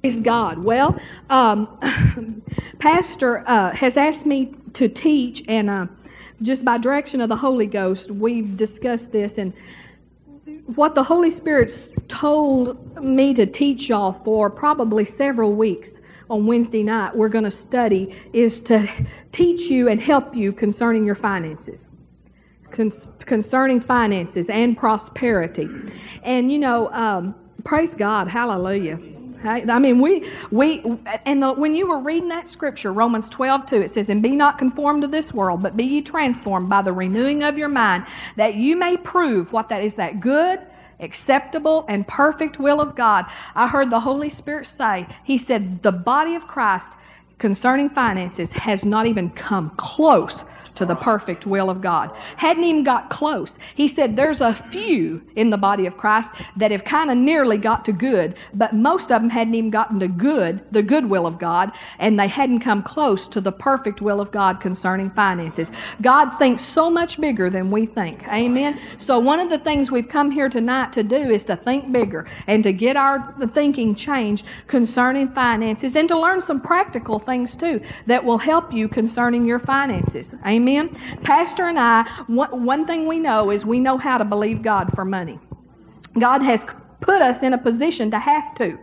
Praise God. Well, um, Pastor uh, has asked me to teach, and uh, just by direction of the Holy Ghost, we've discussed this. And what the Holy Spirit's told me to teach y'all for probably several weeks on Wednesday night, we're going to study, is to teach you and help you concerning your finances. Con- concerning finances and prosperity. And, you know, um, praise God. Hallelujah. I mean, we, we, and the, when you were reading that scripture, Romans 12, 2, it says, And be not conformed to this world, but be ye transformed by the renewing of your mind, that you may prove what that is, that good, acceptable, and perfect will of God. I heard the Holy Spirit say, He said, the body of Christ concerning finances has not even come close to the perfect will of God. Hadn't even got close. He said there's a few in the body of Christ that have kind of nearly got to good, but most of them hadn't even gotten to good, the good will of God, and they hadn't come close to the perfect will of God concerning finances. God thinks so much bigger than we think. Amen. So one of the things we've come here tonight to do is to think bigger and to get our thinking changed concerning finances and to learn some practical things too that will help you concerning your finances. Amen. Amen. Pastor and I, one, one thing we know is we know how to believe God for money. God has put us in a position to have to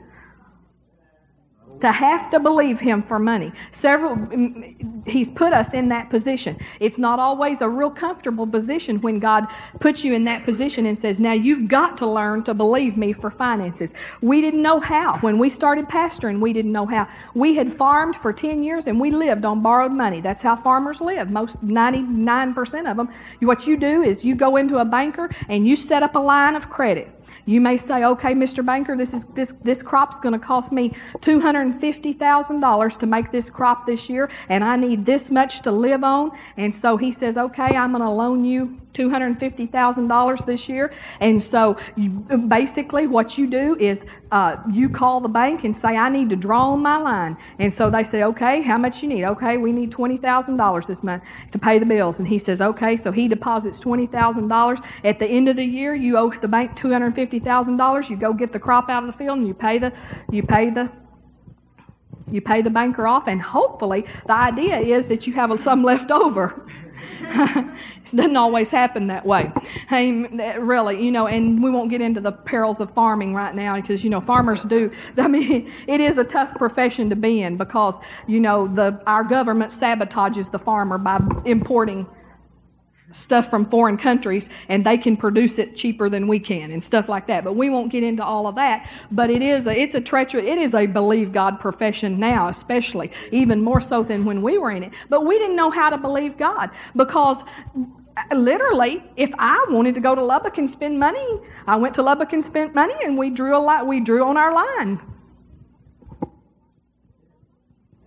to have to believe him for money. Several mm, he's put us in that position. It's not always a real comfortable position when God puts you in that position and says, "Now you've got to learn to believe me for finances." We didn't know how. When we started pastoring, we didn't know how. We had farmed for 10 years and we lived on borrowed money. That's how farmers live. Most 99% of them. What you do is you go into a banker and you set up a line of credit. You may say, okay, Mr. Banker, this, is, this, this crop's going to cost me $250,000 to make this crop this year, and I need this much to live on. And so he says, okay, I'm going to loan you $250,000 this year. And so you, basically, what you do is uh, you call the bank and say, I need to draw on my line. And so they say, okay, how much you need? Okay, we need $20,000 this month to pay the bills. And he says, okay, so he deposits $20,000. At the end of the year, you owe the bank $250,000. You go get the crop out of the field and you pay the, you pay the, you pay the banker off, and hopefully the idea is that you have some left over. doesn't always happen that way. Hey, really, you know, and we won't get into the perils of farming right now because, you know, farmers do. I mean, it is a tough profession to be in because, you know, the our government sabotages the farmer by importing stuff from foreign countries and they can produce it cheaper than we can and stuff like that. But we won't get into all of that. But it is a, it's a treacherous, it is a believe God profession now, especially, even more so than when we were in it. But we didn't know how to believe God because Uh, literally, if I wanted to go to Lubbock and spend money, I went to Lubbock and spent money and we drew a lot, we drew on our line.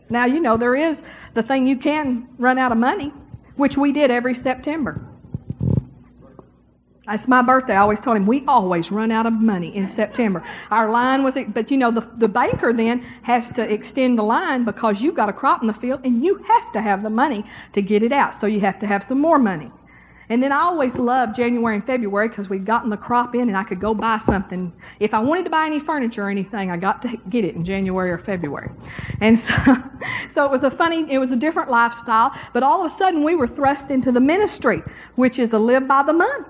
Now, you know, there is the thing you can run out of money which we did every September. That's my birthday. I always told him we always run out of money in September. Our line was, but you know, the, the banker then has to extend the line because you've got a crop in the field and you have to have the money to get it out. So you have to have some more money. And then I always loved January and February because we'd gotten the crop in and I could go buy something. If I wanted to buy any furniture or anything, I got to get it in January or February. And so, so it was a funny, it was a different lifestyle. But all of a sudden we were thrust into the ministry, which is a live by the month.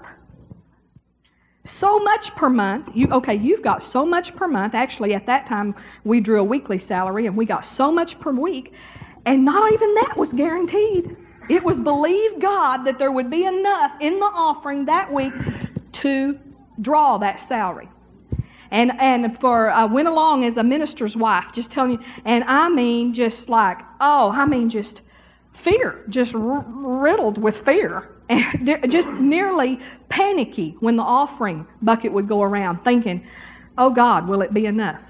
So much per month. You okay, you've got so much per month. Actually, at that time we drew a weekly salary and we got so much per week. And not even that was guaranteed. It was believe God that there would be enough in the offering that week to draw that salary. And, and for I went along as a minister's wife, just telling you, and I mean just like, oh, I mean just fear, just r- riddled with fear. And just nearly panicky when the offering bucket would go around, thinking, oh God, will it be enough?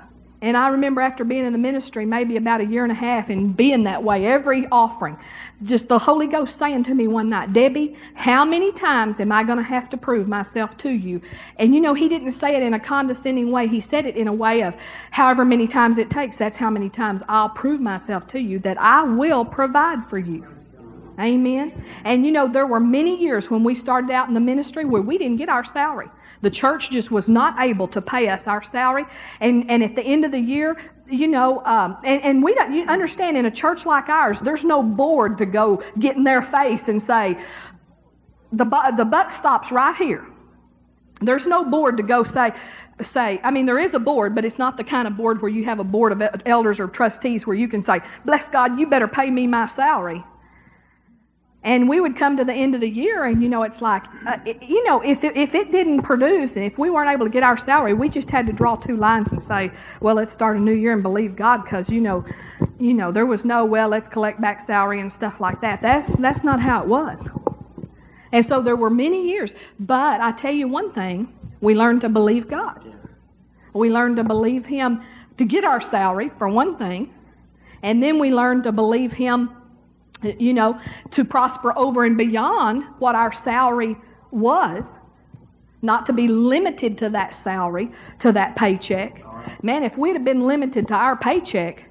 And I remember after being in the ministry maybe about a year and a half and being that way every offering, just the Holy Ghost saying to me one night, Debbie, how many times am I going to have to prove myself to you? And you know, he didn't say it in a condescending way. He said it in a way of however many times it takes, that's how many times I'll prove myself to you that I will provide for you. Amen. And you know, there were many years when we started out in the ministry where we didn't get our salary. The church just was not able to pay us our salary. And, and at the end of the year, you know, um, and, and we don't, you understand in a church like ours, there's no board to go get in their face and say, the, bu- the buck stops right here. There's no board to go say, say, I mean, there is a board, but it's not the kind of board where you have a board of elders or trustees where you can say, bless God, you better pay me my salary. And we would come to the end of the year, and you know, it's like, uh, you know, if it, if it didn't produce and if we weren't able to get our salary, we just had to draw two lines and say, well, let's start a new year and believe God, because you know, you know, there was no, well, let's collect back salary and stuff like that. That's that's not how it was. And so there were many years. But I tell you one thing, we learned to believe God. We learned to believe Him to get our salary, for one thing. And then we learned to believe Him, you know, to prosper over and beyond what our salary was, not to be limited to that salary, to that paycheck. Man, if we'd have been limited to our paycheck,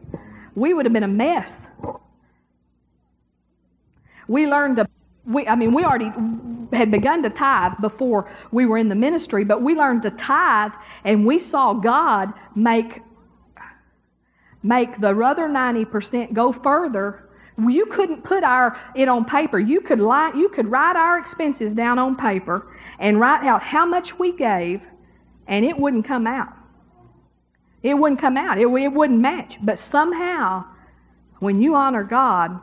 we would have been a mess. We learned to we, I mean, we already had begun to tithe before we were in the ministry, but we learned to tithe and we saw God make, make the other 90% go further. You couldn't put our, it on paper. You could, lie, you could write our expenses down on paper and write out how much we gave, and it wouldn't come out. It wouldn't come out. It, it wouldn't match. But somehow, when you honor God,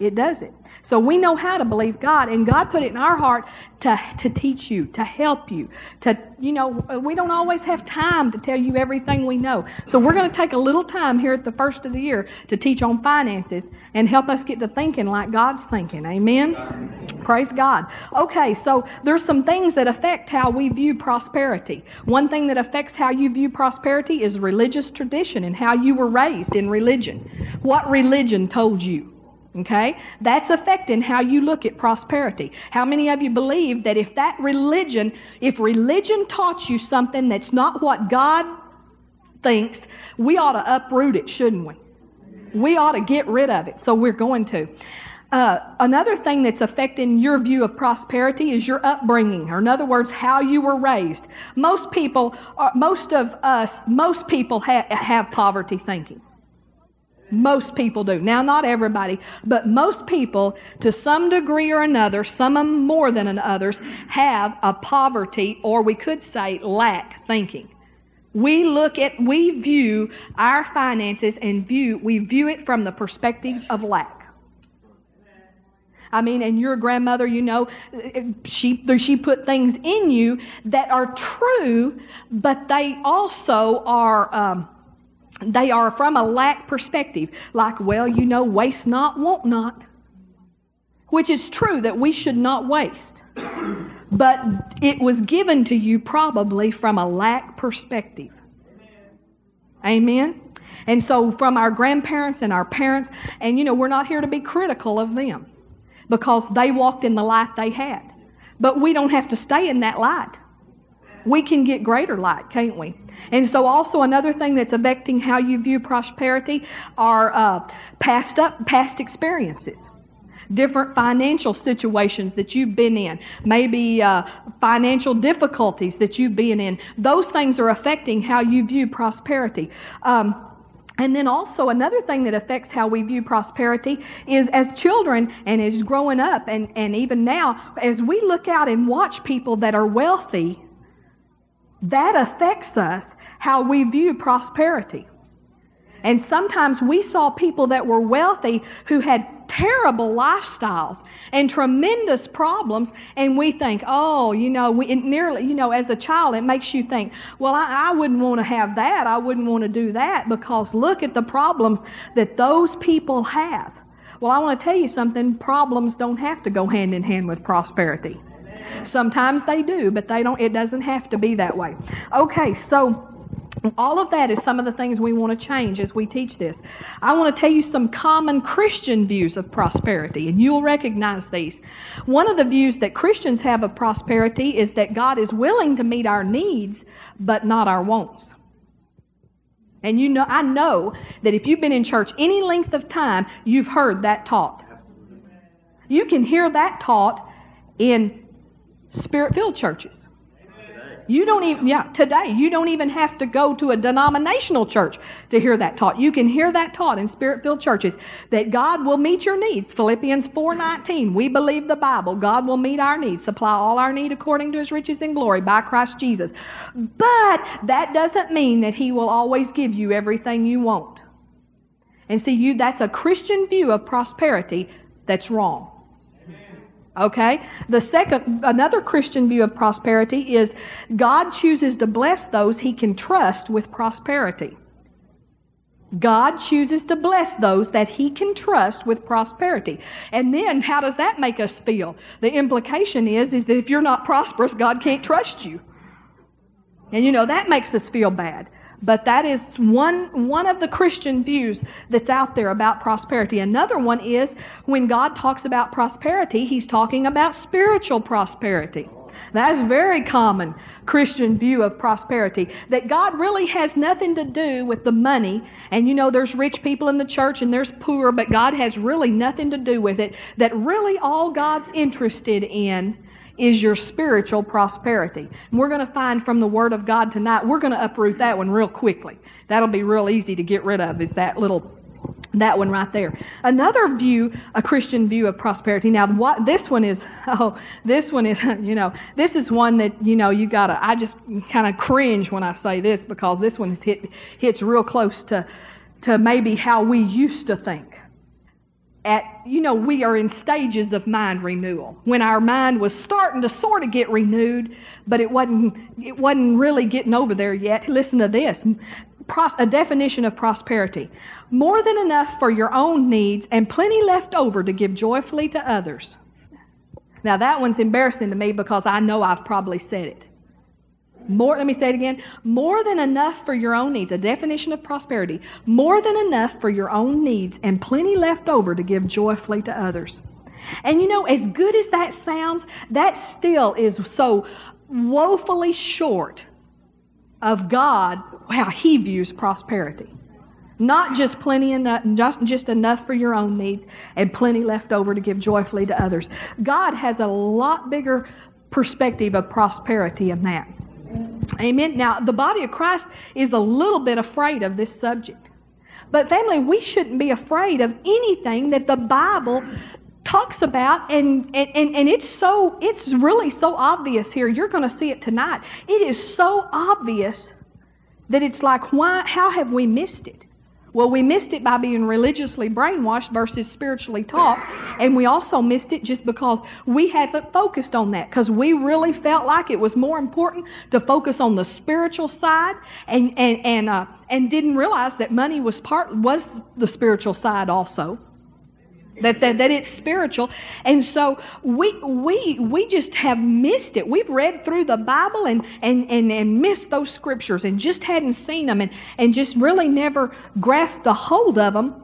it does it. So we know how to believe God, and God put it in our heart to, to teach you, to help you, to, you know, we don't always have time to tell you everything we know. So we're going to take a little time here at the first of the year to teach on finances and help us get to thinking like God's thinking. Amen? Amen. Praise God. Okay, so there's some things that affect how we view prosperity. One thing that affects how you view prosperity is religious tradition and how you were raised in religion. What religion told you? Okay? That's affecting how you look at prosperity. How many of you believe that if that religion, if religion taught you something that's not what God thinks, we ought to uproot it, shouldn't we? We ought to get rid of it. So we're going to. Uh, another thing that's affecting your view of prosperity is your upbringing, or in other words, how you were raised. Most people, uh, most of us, most people ha- have poverty thinking. Most people do. Now, not everybody, but most people, to some degree or another, some more than others, have a poverty, or we could say lack thinking. We look at, we view our finances and view, we view it from the perspective of lack. I mean, and your grandmother, you know, she, she put things in you that are true, but they also are. Um, they are from a lack perspective, like, well, you know, waste not, want not. Which is true that we should not waste. But it was given to you probably from a lack perspective. Amen? And so, from our grandparents and our parents, and you know, we're not here to be critical of them because they walked in the light they had. But we don't have to stay in that light. We can get greater light, can't we? And so, also another thing that's affecting how you view prosperity are uh, past up past experiences, different financial situations that you've been in, maybe uh, financial difficulties that you've been in. Those things are affecting how you view prosperity. Um, and then also another thing that affects how we view prosperity is as children and as growing up and, and even now, as we look out and watch people that are wealthy that affects us how we view prosperity. And sometimes we saw people that were wealthy who had terrible lifestyles and tremendous problems, and we think, oh, you know, we, nearly, you know, as a child, it makes you think, well, I, I wouldn't want to have that. I wouldn't want to do that because look at the problems that those people have. Well, I want to tell you something problems don't have to go hand in hand with prosperity. Sometimes they do, but they don't, it doesn't have to be that way. Okay, so all of that is some of the things we want to change as we teach this. I want to tell you some common Christian views of prosperity, and you'll recognize these. One of the views that Christians have of prosperity is that God is willing to meet our needs, but not our wants. And you know, I know that if you've been in church any length of time, you've heard that taught. You can hear that taught in spirit filled churches. You don't even, yeah, today, you don't even have to go to a denominational church to hear that taught. You can hear that taught in spirit-filled churches that God will meet your needs. Philippians 4.19, we believe the Bible. God will meet our needs, supply all our need according to his riches and glory by Christ Jesus. But that doesn't mean that he will always give you everything you want. And see, you that's a Christian view of prosperity that's wrong. Okay? The second, another Christian view of prosperity is God chooses to bless those he can trust with prosperity. God chooses to bless those that he can trust with prosperity. And then how does that make us feel? The implication is, is that if you're not prosperous, God can't trust you. And you know, that makes us feel bad. But that is one, one of the Christian views that's out there about prosperity. Another one is when God talks about prosperity, he's talking about spiritual prosperity. That's very common Christian view of prosperity. That God really has nothing to do with the money. And you know, there's rich people in the church and there's poor, but God has really nothing to do with it. That really all God's interested in is your spiritual prosperity. And we're going to find from the Word of God tonight, we're going to uproot that one real quickly. That'll be real easy to get rid of, is that little that one right there. Another view, a Christian view of prosperity. Now, what this one is, oh, this one is, you know, this is one that you know you gotta. I just kind of cringe when I say this because this one is hit hits real close to to maybe how we used to think at, you know, we are in stages of mind renewal. When our mind was starting to sort of get renewed, but it wasn't, it wasn't really getting over there yet. Listen to this a definition of prosperity more than enough for your own needs and plenty left over to give joyfully to others. Now, that one's embarrassing to me because I know I've probably said it. More, let me say it again. More than enough for your own needs. A definition of prosperity. More than enough for your own needs and plenty left over to give joyfully to others. And you know, as good as that sounds, that still is so woefully short of God, how He views prosperity. Not just plenty enough, just, just enough for your own needs and plenty left over to give joyfully to others. God has a lot bigger perspective of prosperity than that. Amen. Now, the body of Christ is a little bit afraid of this subject. But, family, we shouldn't be afraid of anything that the Bible talks about and, and, and, and it's so it's really so obvious here you're going to see it tonight it is so obvious that it's like why how have we missed it well, we missed it by being religiously brainwashed versus spiritually taught. And we also missed it just because we haven't focused on that. Because we really felt like it was more important to focus on the spiritual side and, and, and, uh, and didn't realize that money was part was the spiritual side also that, that, that it's spiritual. And so we, we, we just have missed it. We've read through the Bible and, and, and, and missed those scriptures and just hadn't seen them and, and just really never grasped a hold of them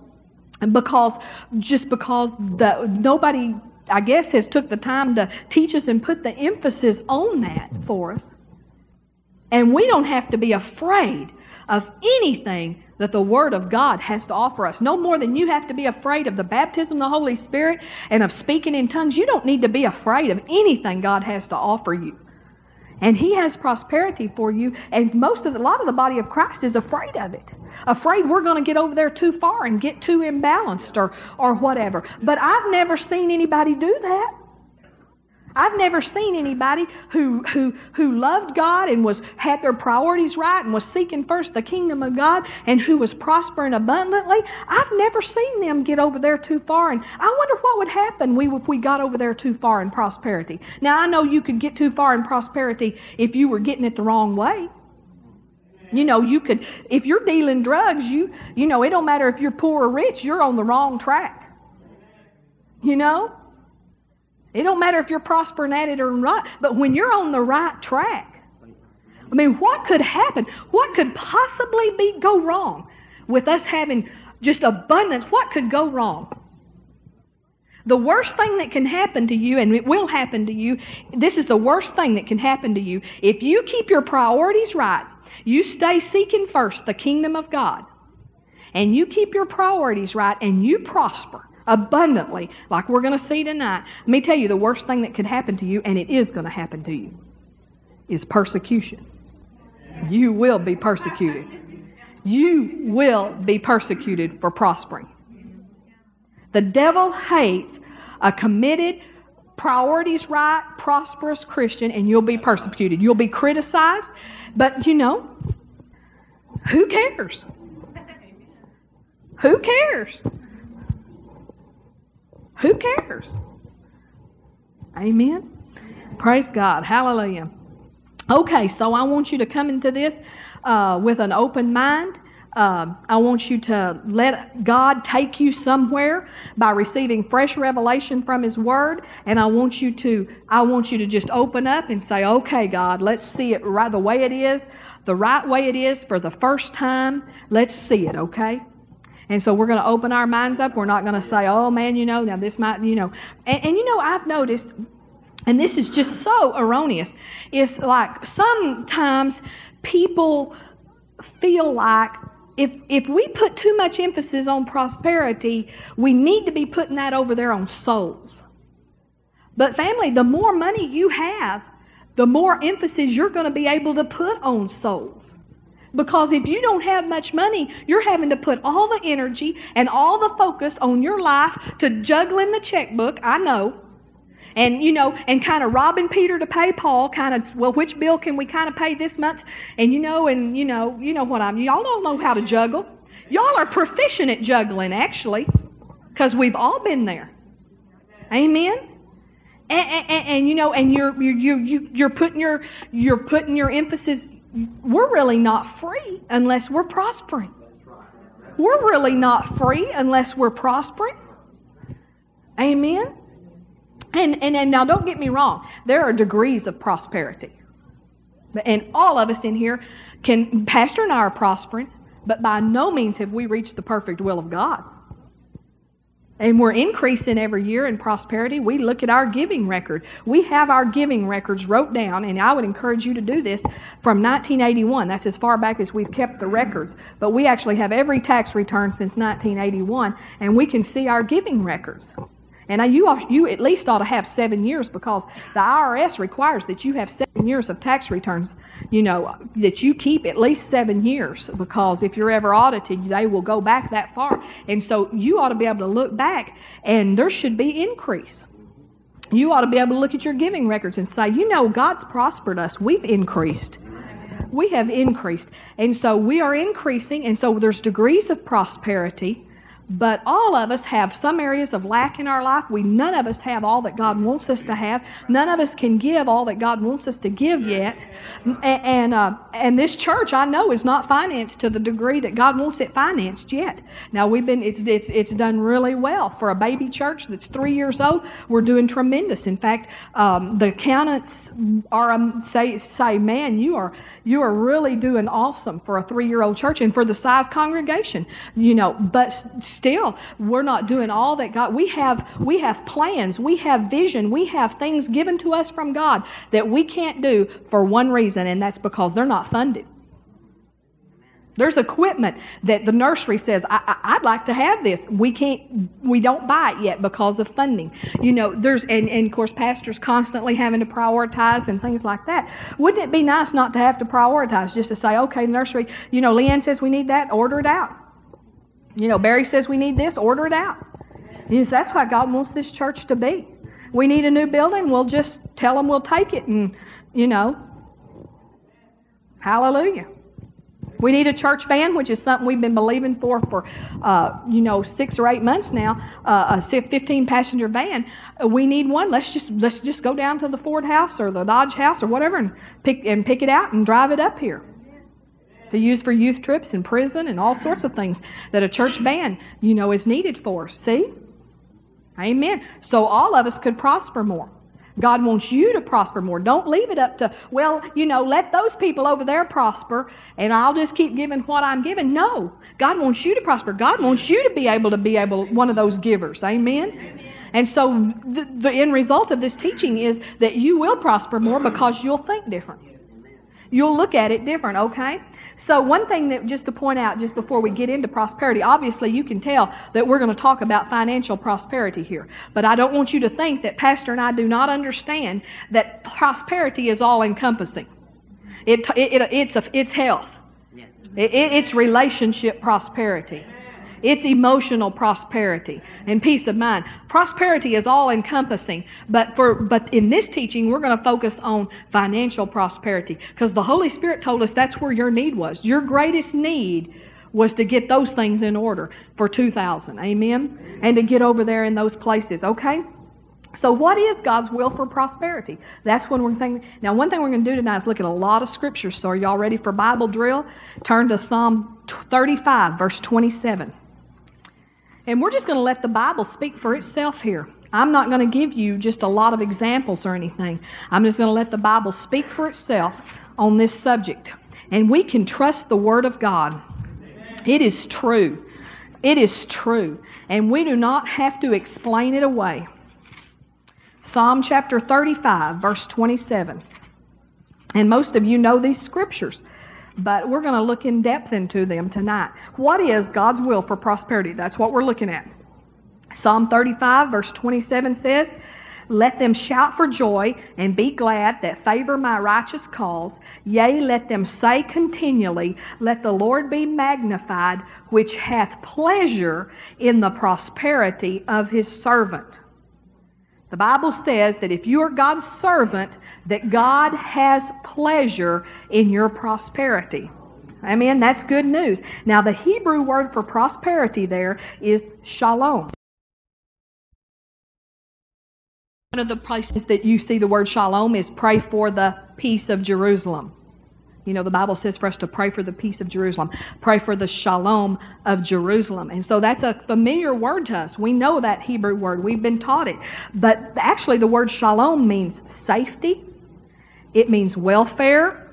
because just because the, nobody, I guess, has took the time to teach us and put the emphasis on that for us. And we don't have to be afraid of anything that the Word of God has to offer us. No more than you have to be afraid of the baptism of the Holy Spirit and of speaking in tongues. You don't need to be afraid of anything God has to offer you. And He has prosperity for you, and most of the, a lot of the body of Christ is afraid of it. Afraid we're going to get over there too far and get too imbalanced or, or whatever. But I've never seen anybody do that. I've never seen anybody who, who, who loved God and was, had their priorities right and was seeking first the kingdom of God and who was prospering abundantly. I've never seen them get over there too far. And I wonder what would happen we, if we got over there too far in prosperity. Now, I know you could get too far in prosperity if you were getting it the wrong way. You know, you could, if you're dealing drugs, you, you know, it don't matter if you're poor or rich, you're on the wrong track. You know? It don't matter if you're prospering at it or not, but when you're on the right track, I mean, what could happen? What could possibly be go wrong with us having just abundance? What could go wrong? The worst thing that can happen to you, and it will happen to you, this is the worst thing that can happen to you. If you keep your priorities right, you stay seeking first the kingdom of God, and you keep your priorities right, and you prosper, abundantly, like we're going to see tonight. Let me tell you the worst thing that could happen to you, and it is going to happen to you. is persecution. You will be persecuted. You will be persecuted for prospering. The devil hates a committed, priorities right, prosperous Christian, and you'll be persecuted. You'll be criticized, but you know, who cares? Who cares? Who cares? Amen. Praise God. Hallelujah. Okay, so I want you to come into this uh, with an open mind. Uh, I want you to let God take you somewhere by receiving fresh revelation from His Word, and I want you to I want you to just open up and say, "Okay, God, let's see it right the way it is, the right way it is for the first time. Let's see it, okay?" And so we're going to open our minds up. We're not going to say, "Oh man, you know, now this might, you know," and, and you know, I've noticed and this is just so erroneous. It's like sometimes people feel like if, if we put too much emphasis on prosperity, we need to be putting that over there on souls. But, family, the more money you have, the more emphasis you're going to be able to put on souls. Because if you don't have much money, you're having to put all the energy and all the focus on your life to juggling the checkbook. I know and you know, and kind of robbing Peter to pay Paul, kind of, well, which bill can we kind of pay this month? And you know, and you know, you know what I'm, y'all don't know how to juggle. Y'all are proficient at juggling, actually, because we've all been there. Amen. And, and, and, you know, and you're you're you you're putting your you're putting your emphasis. We're really not free unless we're prospering. We're really not free unless we're prospering. Amen. And, and, and now don't get me wrong, there are degrees of prosperity. And all of us in here can, Pastor and I are prospering, but by no means have we reached the perfect will of God. And we're increasing every year in prosperity. We look at our giving record. We have our giving records wrote down, and I would encourage you to do this from 1981. That's as far back as we've kept the records. But we actually have every tax return since 1981, and we can see our giving records. And you, you at least ought to have seven years because the IRS requires that you have seven years of tax returns, you know, that you keep at least seven years because if you're ever audited, they will go back that far. And so you ought to be able to look back and there should be increase. You ought to be able to look at your giving records and say, you know, God's prospered us. We've increased. We have increased. And so we are increasing. And so there's degrees of prosperity. But all of us have some areas of lack in our life. We none of us have all that God wants us to have. None of us can give all that God wants us to give yet. And and, uh, and this church I know is not financed to the degree that God wants it financed yet. Now we've been it's it's it's done really well for a baby church that's three years old. We're doing tremendous. In fact, um, the accountants are um, say say, man, you are you are really doing awesome for a three year old church and for the size congregation. You know, but still we're not doing all that God we have we have plans, we have vision, we have things given to us from God that we can't do for one reason and that's because they're not funded. There's equipment that the nursery says, I, would like to have this. We can't, we don't buy it yet because of funding. You know, there's, and, and of course, pastors constantly having to prioritize and things like that. Wouldn't it be nice not to have to prioritize, just to say, okay, nursery, you know, Leanne says we need that, order it out. You know, Barry says we need this, order it out. That's why God wants this church to be. We need a new building, we'll just tell them we'll take it and, you know, hallelujah. We need a church van, which is something we've been believing for for, uh, you know, six or eight months now. Uh, a 15 passenger van. We need one. Let's just let's just go down to the Ford House or the Dodge House or whatever and pick and pick it out and drive it up here to use for youth trips in prison and all sorts of things that a church van, you know, is needed for. See? Amen. So all of us could prosper more. God wants you to prosper more. Don't leave it up to, well, you know, let those people over there prosper and I'll just keep giving what I'm giving. No. God wants you to prosper. God wants you to be able to be able one of those givers. Amen. Amen. And so the, the end result of this teaching is that you will prosper more because you'll think different. You'll look at it different, okay? So, one thing that just to point out just before we get into prosperity, obviously you can tell that we're going to talk about financial prosperity here. But I don't want you to think that Pastor and I do not understand that prosperity is all encompassing. It, it, it it's, a, it's health. It, it's relationship prosperity. It's emotional prosperity and peace of mind. Prosperity is all encompassing, but for but in this teaching we're going to focus on financial prosperity because the Holy Spirit told us that's where your need was. Your greatest need was to get those things in order for 2000. Amen. And to get over there in those places, okay? So, what is God's will for prosperity? That's when we're thinking. Now, one thing we're going to do tonight is look at a lot of scriptures. So, are y'all ready for Bible drill? Turn to Psalm 35, verse 27. And we're just going to let the Bible speak for itself here. I'm not going to give you just a lot of examples or anything. I'm just going to let the Bible speak for itself on this subject. And we can trust the Word of God. It is true. It is true. And we do not have to explain it away. Psalm chapter 35, verse 27. And most of you know these scriptures, but we're going to look in depth into them tonight. What is God's will for prosperity? That's what we're looking at. Psalm 35, verse 27 says, Let them shout for joy and be glad that favor my righteous cause. Yea, let them say continually, Let the Lord be magnified, which hath pleasure in the prosperity of his servant. The Bible says that if you are God's servant, that God has pleasure in your prosperity. Amen. That's good news. Now, the Hebrew word for prosperity there is shalom. One of the places that you see the word shalom is pray for the peace of Jerusalem. You know, the Bible says for us to pray for the peace of Jerusalem, pray for the shalom of Jerusalem. And so that's a familiar word to us. We know that Hebrew word, we've been taught it. But actually, the word shalom means safety, it means welfare,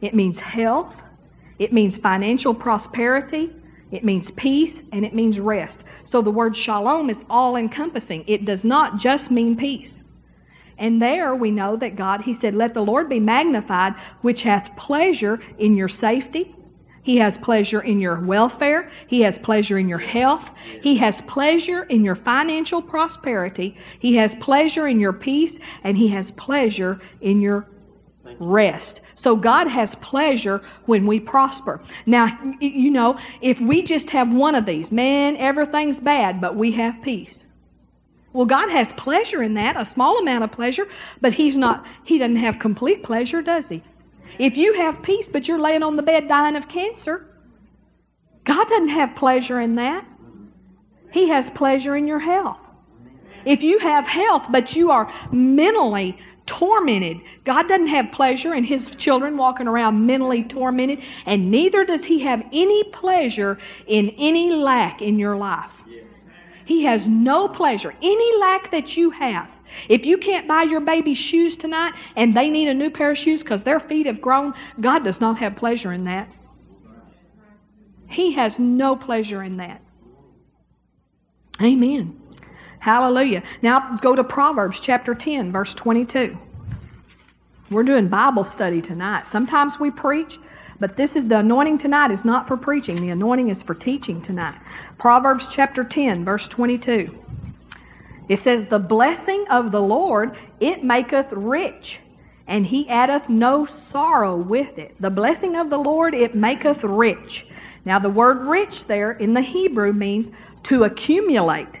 it means health, it means financial prosperity, it means peace, and it means rest. So the word shalom is all encompassing, it does not just mean peace. And there we know that God, He said, Let the Lord be magnified, which hath pleasure in your safety. He has pleasure in your welfare. He has pleasure in your health. He has pleasure in your financial prosperity. He has pleasure in your peace. And He has pleasure in your rest. So God has pleasure when we prosper. Now, you know, if we just have one of these, man, everything's bad, but we have peace. Well, God has pleasure in that, a small amount of pleasure, but He's not, He doesn't have complete pleasure, does He? If you have peace, but you're laying on the bed dying of cancer, God doesn't have pleasure in that. He has pleasure in your health. If you have health, but you are mentally tormented, God doesn't have pleasure in His children walking around mentally tormented, and neither does He have any pleasure in any lack in your life. He has no pleasure. Any lack that you have, if you can't buy your baby shoes tonight and they need a new pair of shoes because their feet have grown, God does not have pleasure in that. He has no pleasure in that. Amen. Hallelujah. Now go to Proverbs chapter 10, verse 22. We're doing Bible study tonight. Sometimes we preach, but this is the anointing tonight is not for preaching. The anointing is for teaching tonight. Proverbs chapter 10, verse 22. It says, The blessing of the Lord, it maketh rich, and he addeth no sorrow with it. The blessing of the Lord, it maketh rich. Now, the word rich there in the Hebrew means to accumulate,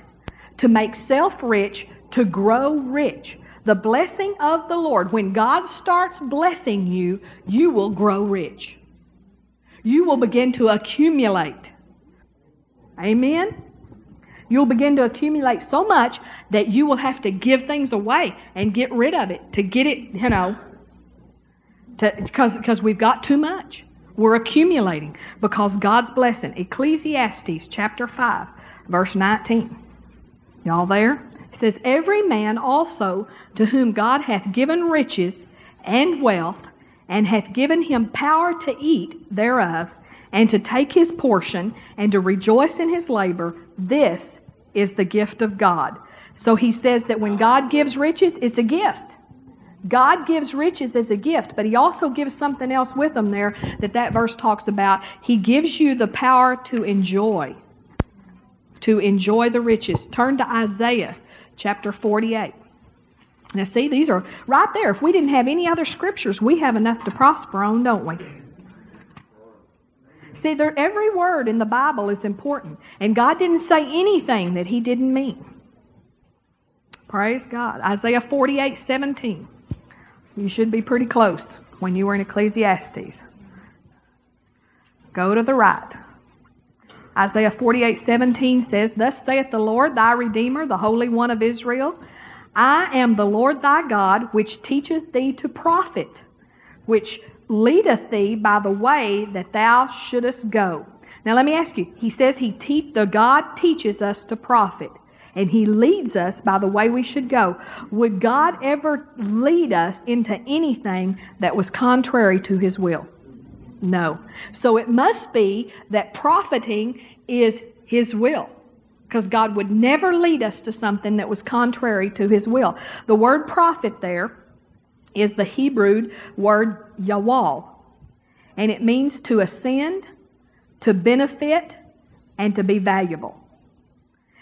to make self rich, to grow rich. The blessing of the Lord, when God starts blessing you, you will grow rich you will begin to accumulate. Amen? You'll begin to accumulate so much that you will have to give things away and get rid of it to get it, you know, because we've got too much. We're accumulating because God's blessing. Ecclesiastes chapter 5, verse 19. Y'all there? It says, Every man also to whom God hath given riches and wealth and hath given him power to eat thereof, and to take his portion, and to rejoice in his labor, this is the gift of God. So he says that when God gives riches, it's a gift. God gives riches as a gift, but he also gives something else with them there that that verse talks about. He gives you the power to enjoy, to enjoy the riches. Turn to Isaiah chapter 48. Now, see, these are right there. If we didn't have any other scriptures, we have enough to prosper on, don't we? See, there, every word in the Bible is important. And God didn't say anything that He didn't mean. Praise God. Isaiah 48 17. You should be pretty close when you were in Ecclesiastes. Go to the right. Isaiah 48 17 says, Thus saith the Lord thy Redeemer, the Holy One of Israel I am the Lord thy God, which teacheth thee to profit, which leadeth thee by the way that thou shouldest go. Now let me ask you, he says he te- the God teaches us to profit and he leads us by the way we should go. Would God ever lead us into anything that was contrary to his will? No. So it must be that profiting is his will. Because God would never lead us to something that was contrary to his will. The word profit there is the Hebrew word yawal. And it means to ascend, to benefit, and to be valuable.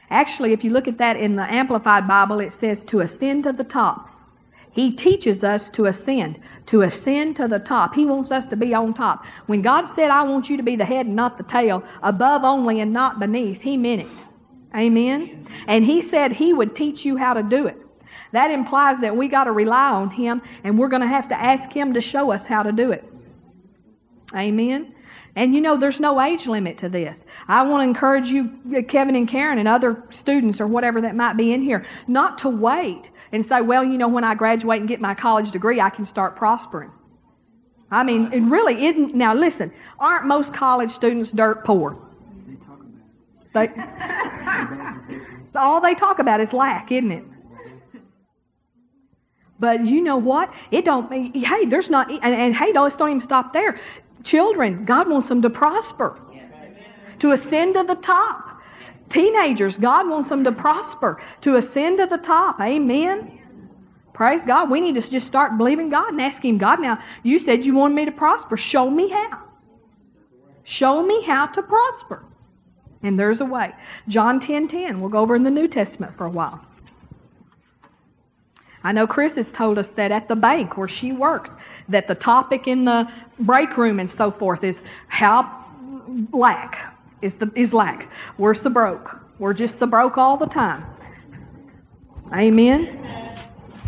Actually, if you look at that in the Amplified Bible, it says to ascend to the top. He teaches us to ascend, to ascend to the top. He wants us to be on top. When God said, I want you to be the head and not the tail, above only and not beneath, He meant it. Amen? And He said He would teach you how to do it. That implies that we got to rely on Him and we're going to have to ask Him to show us how to do it. Amen? And you know, there's no age limit to this. I want to encourage you, Kevin and Karen, and other students or whatever that might be in here, not to wait and say, well, you know, when I graduate and get my college degree, I can start prospering. I mean, it really isn't. Now, listen, aren't most college students dirt poor? They, all they talk about is lack, isn't it? But you know what? It don't. Hey, there's not. And, and hey, let's don't even stop there. Children, God wants them to prosper, to ascend to the top. Teenagers, God wants them to prosper, to ascend to the top. Amen. Praise God. We need to just start believing God and asking God, now you said you wanted me to prosper. Show me how. Show me how to prosper. And there's a way. John 10 10. We'll go over in the New Testament for a while. I know Chris has told us that at the bank where she works, that the topic in the break room and so forth is how lack is the is lack. We're so broke. We're just so broke all the time. Amen.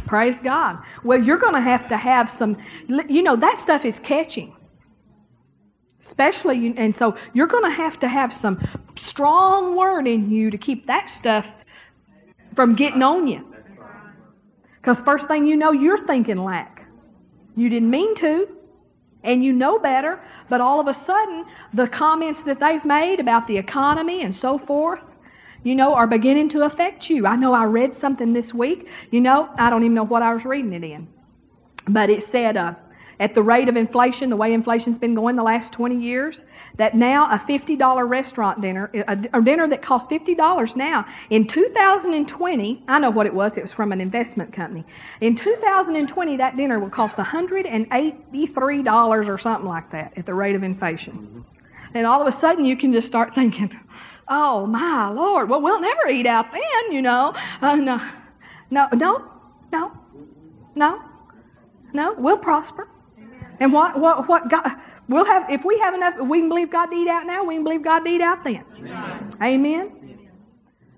Praise God. Well, you're going to have to have some. You know that stuff is catching. Especially, and so you're going to have to have some strong word in you to keep that stuff from getting on you. Because first thing you know, you're thinking lack. You didn't mean to, and you know better, but all of a sudden, the comments that they've made about the economy and so forth, you know, are beginning to affect you. I know I read something this week, you know, I don't even know what I was reading it in, but it said, uh, at the rate of inflation, the way inflation's been going the last 20 years, that now a $50 restaurant dinner, a, dinner that costs $50 now, in 2020, I know what it was, it was from an investment company. In 2020, that dinner will cost $183 or something like that at the rate of inflation. Mm-hmm. And all of a sudden, you can just start thinking, oh my Lord, well, we'll never eat out then, you know. Uh, no, no, no, no, no, no, we'll prosper. And what, what, what God, we'll have, if we have enough, we can believe God to eat out now, we can believe God to eat out then. Amen. Amen.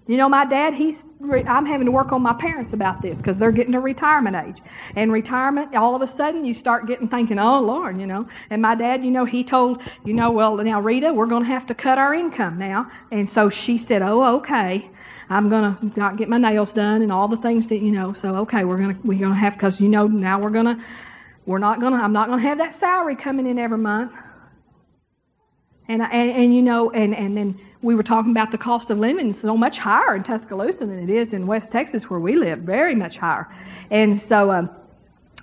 You know, my dad, he's, I'm having to work on my parents about this because they're getting to retirement age. And retirement, all of a sudden, you start getting thinking, oh, Lord, you know. And my dad, you know, he told, you know, well, now, Rita, we're going to have to cut our income now. And so she said, oh, okay. I'm going to not get my nails done and all the things that, you know, so, okay, we're going to, we're going to have, because, you know, now we're going to, we're not gonna, I'm not going to have that salary coming in every month. And, and, and you know, and, and then we were talking about the cost of living so much higher in Tuscaloosa than it is in West Texas where we live, very much higher. And so um,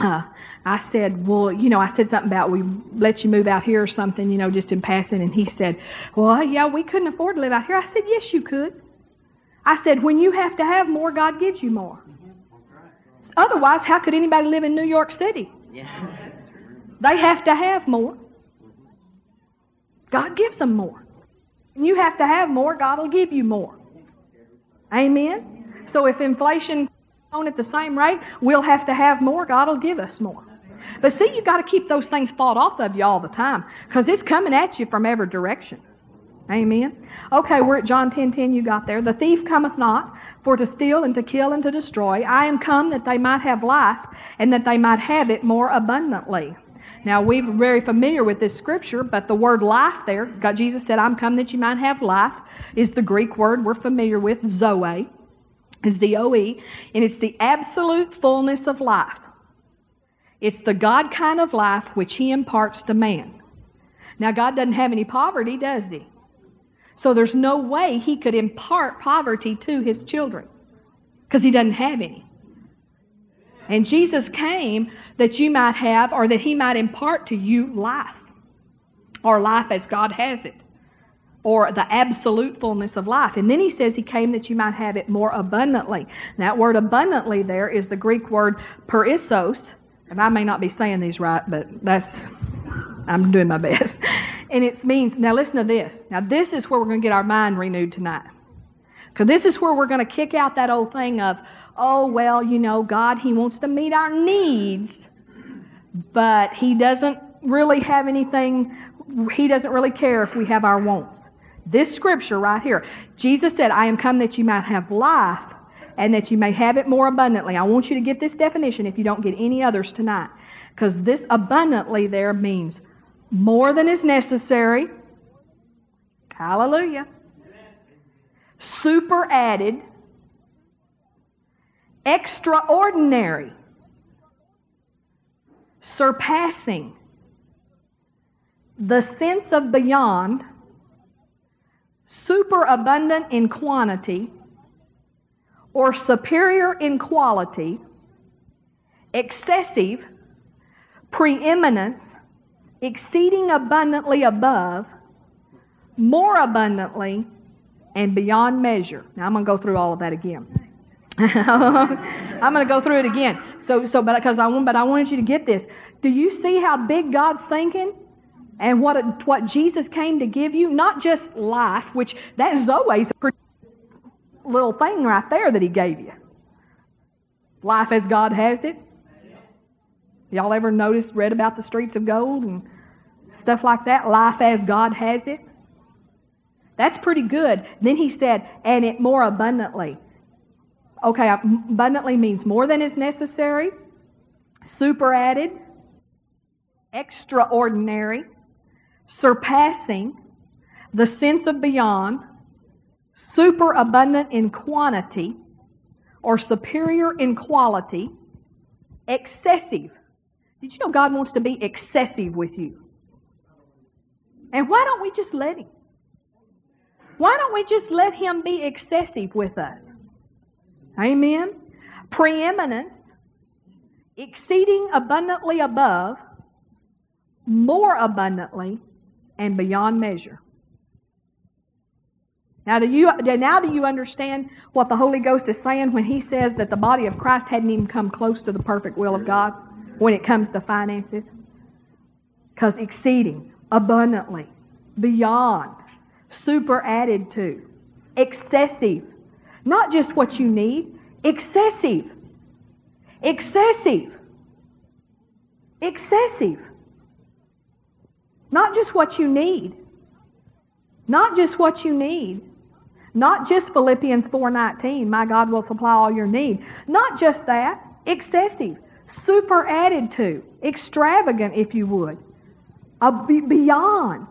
uh, I said, well, you know, I said something about we let you move out here or something, you know, just in passing. And he said, well, yeah, we couldn't afford to live out here. I said, yes, you could. I said, when you have to have more, God gives you more. Otherwise, how could anybody live in New York City? Yeah. They have to have more. God gives them more. And you have to have more, God will give you more. Amen? So if inflation on at the same rate, we'll have to have more. God will give us more. But see, you've got to keep those things fought off of you all the time because it's coming at you from every direction. Amen. Okay, we're at John 10 10. You got there. The thief cometh not for to steal and to kill and to destroy. I am come that they might have life and that they might have it more abundantly. Now, we're very familiar with this scripture, but the word life there, God, Jesus said, I'm come that you might have life, is the Greek word we're familiar with, zoe, is the O-E, and it's the absolute fullness of life. It's the God kind of life which He imparts to man. Now, God doesn't have any poverty, does He? So there's no way He could impart poverty to His children because He doesn't have any. And Jesus came that you might have, or that He might impart to you life, or life as God has it, or the absolute fullness of life. And then He says He came that you might have it more abundantly. That word abundantly there is the Greek word perissos, and I may not be saying these right, but that's, I'm doing my best. And it means, now listen to this. Now, this is where we're going to get our mind renewed tonight. Because this is where we're going to kick out that old thing of, oh, well, you know, God, He wants to meet our needs, but He doesn't really have anything, He doesn't really care if we have our wants. This scripture right here, Jesus said, I am come that you might have life and that you may have it more abundantly. I want you to get this definition if you don't get any others tonight. Because this abundantly there means more than is necessary. Hallelujah. Super added. Extraordinary, surpassing, the sense of beyond, superabundant in quantity, or superior in quality, excessive, preeminence, exceeding abundantly above, more abundantly, and beyond measure. Now I'm going to go through all of that again. I'm going to go through it again. So, so, but because I want, but I wanted you to get this. Do you see how big God's thinking, and what what Jesus came to give you? Not just life, which that Zoe's a pretty little thing right there that He gave you. Life as God has it. Y'all ever noticed, read about the streets of gold and stuff like that? Life as God has it. That's pretty good. Then he said, and it more abundantly. Okay, uh, abundantly means more than is necessary, super added, extraordinary, surpassing, the sense of beyond, super abundant in quantity, or superior in quality, excessive. Did you know God wants to be excessive with you? And why don't we just let Him? Why don't we just let Him be excessive with us? Amen. Preeminence, exceeding abundantly above, more abundantly, and beyond measure. Now do, you, now do you understand what the Holy Ghost is saying when he says that the body of Christ hadn't even come close to the perfect will of God when it comes to finances? Because exceeding, abundantly, beyond, super added to, excessive, not just what you need, excessive. Excessive. Excessive. Not just what you need. Not just what you need. Not just Philippians 4:19, my God will supply all your need. Not just that, excessive, super added to, extravagant if you would. Beyond.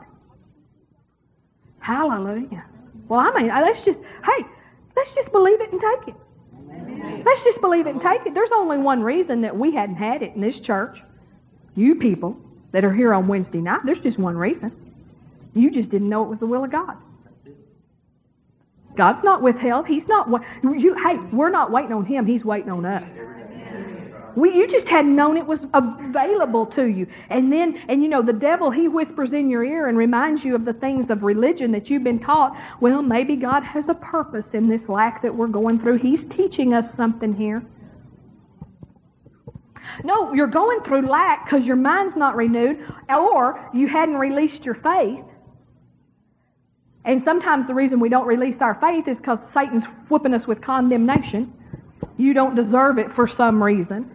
Hallelujah. Well, I mean, let's just, hey, let's just believe it and take it. Amen. Let's just believe it and take it. There's only one reason that we hadn't had it in this church. You people that are here on Wednesday night, there's just one reason. You just didn't know it was the will of God. God's not withheld. He's not. You, hey, we're not waiting on Him. He's waiting on us. We, you just hadn't known it was available to you. And then, and you know, the devil, he whispers in your ear and reminds you of the things of religion that you've been taught. Well, maybe God has a purpose in this lack that we're going through. He's teaching us something here. No, you're going through lack because your mind's not renewed, or you hadn't released your faith. And sometimes the reason we don't release our faith is because Satan's whipping us with condemnation. You don't deserve it for some reason.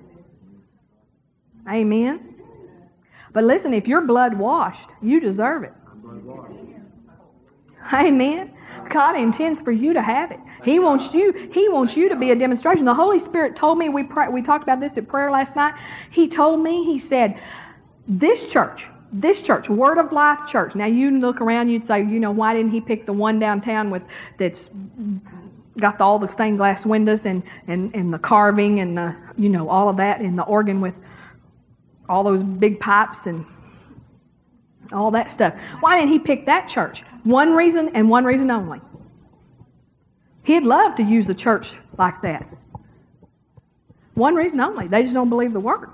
Amen. But listen, if you're blood washed, you deserve it. Amen. God intends for you to have it. He wants you. He wants you to be a demonstration. The Holy Spirit told me. We pray, we talked about this at prayer last night. He told me. He said, "This church, this church, Word of Life Church." Now you look around, you'd say, you know, why didn't he pick the one downtown with that's got the, all the stained glass windows and, and, and the carving and the you know all of that and the organ with all those big pipes and all that stuff. Why didn't he pick that church? One reason and one reason only. He'd love to use a church like that. One reason only. They just don't believe the word.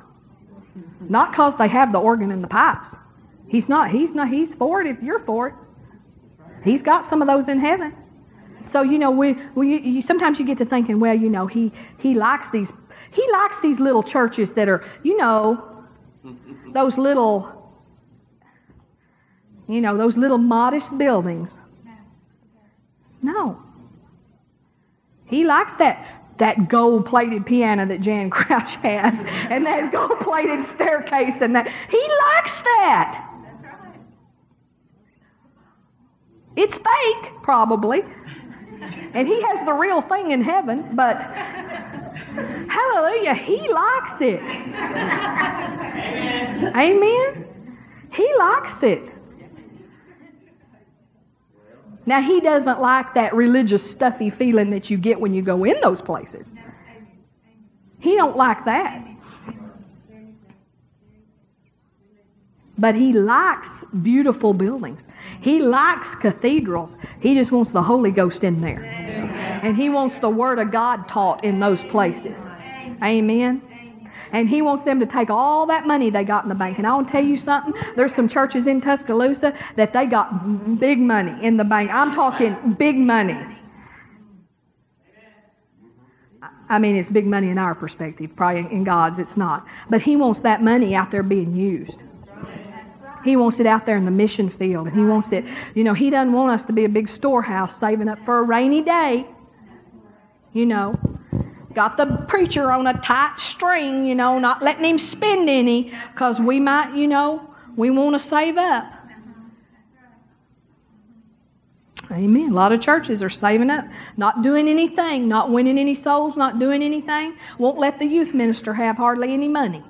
Not because they have the organ and the pipes. He's not. He's not. He's for it if you're for it. He's got some of those in heaven. So you know, we, we you, sometimes you get to thinking, well, you know, he he likes these he likes these little churches that are, you know, those little, you know, those little modest buildings. No. He likes that that gold plated piano that Jan Crouch has and that gold plated staircase and that he likes that. It's fake, probably. And he has the real thing in heaven, but hallelujah, he likes it. Amen. He likes it. Now, he doesn't like that religious stuffy feeling that you get when you go in those places. He don't like that. But he likes beautiful buildings. He likes cathedrals. He just wants the Holy Ghost in there. And he wants the Word of God taught in those places. Amen. And he wants them to take all that money they got in the bank. And I want to tell you something. There's some churches in Tuscaloosa that they got big money in the bank. I'm talking big money. I mean, it's big money in our perspective. Probably in God's, it's not. But he wants that money out there being used. He wants it out there in the mission field. And he wants it, you know, he doesn't want us to be a big storehouse saving up for a rainy day. You know, got the preacher on a tight string, you know, not letting him spend any because we might, you know, we want to save up. Amen. A lot of churches are saving up, not doing anything, not winning any souls, not doing anything. Won't let the youth minister have hardly any money.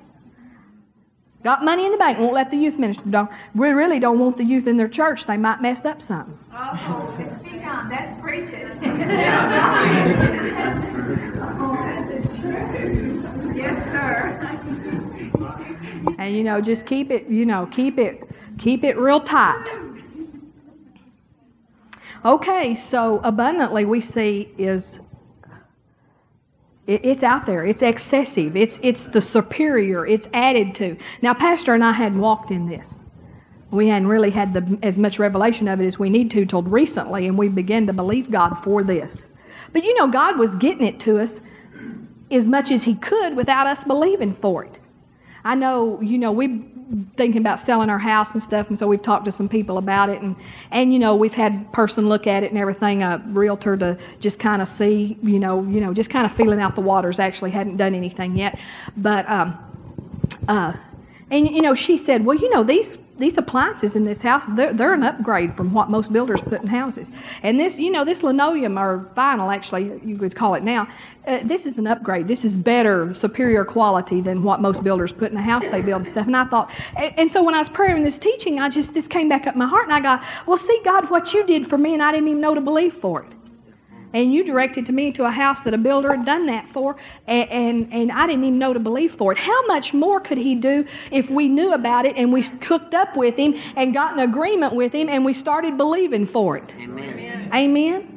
Got money in the bank, won't let the youth minister. Don't, we really don't want the youth in their church. They might mess up something. Oh, speak on. That's preaching. yes, sir. And you know, just keep it, you know, keep it, keep it real tight. Okay, so abundantly we see is it, it's out there. It's excessive. It's it's the superior. It's added to. Now, Pastor and I hadn't walked in this. We hadn't really had the, as much revelation of it as we need to till recently, and we began to believe God for this. But you know, God was getting it to us as much as He could without us believing for it. I know, you know, we thinking about selling our house and stuff, and so we've talked to some people about it, and and you know we've had person look at it and everything, a realtor to just kind of see, you know, you know, just kind of feeling out the waters. Actually, hadn't done anything yet, but um, uh, and you know, she said, well, you know, these these appliances in this house, they're, they're an upgrade from what most builders put in houses. And this, you know, this linoleum or vinyl, actually, you could call it now, uh, this is an upgrade. This is better, superior quality than what most builders put in the house they build and stuff. And I thought, and, and so when I was praying this teaching, I just, this came back up my heart and I got, well, see, God, what you did for me, and I didn't even know to believe for it and you directed to me to a house that a builder had done that for, and, and, and, I didn't even know to believe for it. How much more could he do if we knew about it and we cooked up with him and got an agreement with him and we started believing for it? Amen. Amen.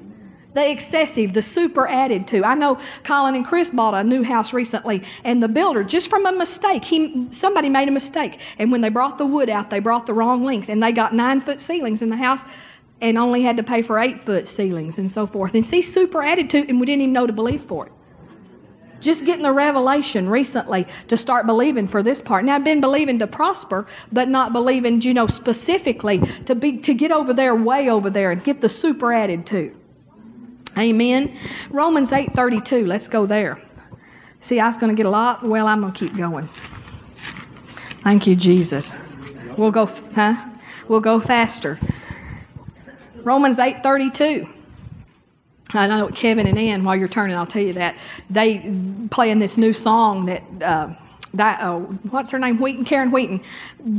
The excessive, the super added to. I know Colin and Chris bought a new house recently, and the builder, just from a mistake, he somebody made a mistake, and when they brought the wood out, they brought the wrong length, and they got nine foot ceilings in the house and only had to pay for eight foot ceilings and so forth. And see, super attitude, and we didn't even know to believe for it. Just getting the revelation recently to start believing for this part. Now I've been believing to prosper, but not believing, you know, specifically to be to get over there, way over there, and get the super added to. Amen. Romans eight thirty two. Let's go there. See, I was going to get a lot. Well, I'm going to keep going. Thank you, Jesus. We'll go, huh? We'll go faster. Romans 8:32. I know Kevin and Ann, while you're turning, I'll tell you that they playing this new song that uh, that uh, what's her name Wheaton Karen Wheaton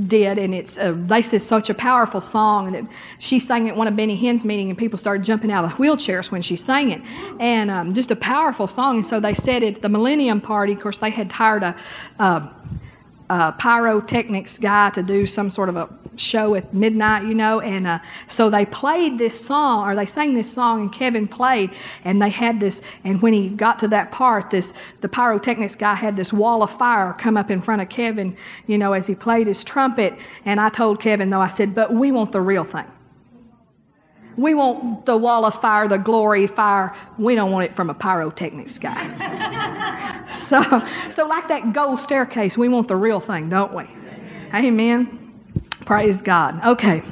did, and it's uh, they said such a powerful song, and it, she sang it at one of Benny Hinn's meeting, and people started jumping out of wheelchairs when she sang it, and um, just a powerful song. And so they said at the Millennium Party, of course, they had hired a. Uh, uh, pyrotechnics guy to do some sort of a show at midnight, you know, and uh, so they played this song, or they sang this song, and Kevin played, and they had this, and when he got to that part, this the pyrotechnics guy had this wall of fire come up in front of Kevin, you know, as he played his trumpet, and I told Kevin though, I said, but we want the real thing. We want the wall of fire, the glory fire. We don't want it from a pyrotechnics guy. so, so like that gold staircase, we want the real thing, don't we? Amen. Praise God. Okay.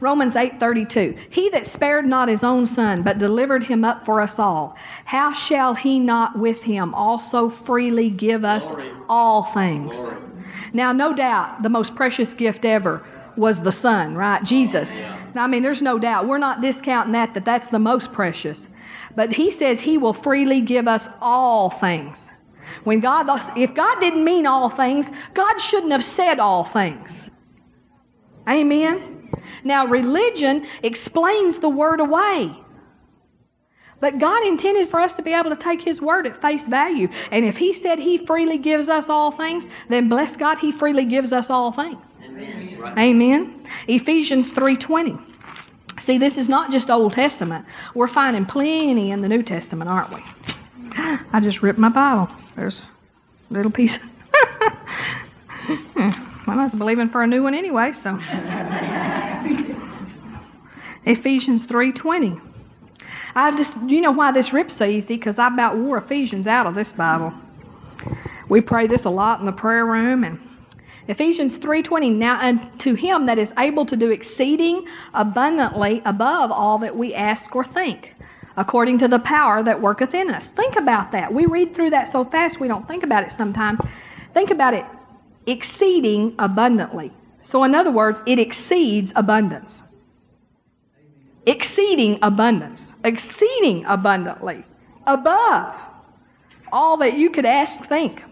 Romans 8:32 He that spared not his own son but delivered him up for us all how shall he not with him also freely give us all things Now no doubt the most precious gift ever was the son right? Jesus. I mean there's no doubt. We're not discounting that that that's the most precious. But he says he will freely give us all things. When God if God didn't mean all things God shouldn't have said all things. Amen. Now, religion explains the word away. But God intended for us to be able to take His word at face value. And if He said He freely gives us all things, then bless God, He freely gives us all things. Amen. Amen. Ephesians 3.20. See, this is not just Old Testament. We're finding plenty in the New Testament, aren't we? I just ripped my Bible. There's a little piece. I was believing for a new one anyway, so. Ephesians 3.20. I just, you know why this rip's so easy? Because I about wore Ephesians out of this Bible. We pray this a lot in the prayer room. And Ephesians 3.20, Now unto him that is able to do exceeding abundantly above all that we ask or think, according to the power that worketh in us. Think about that. We read through that so fast we don't think about it sometimes. Think about it exceeding abundantly. So, in other words, it exceeds abundance. Exceeding abundance. Exceeding abundantly. Above all that you could ask, think.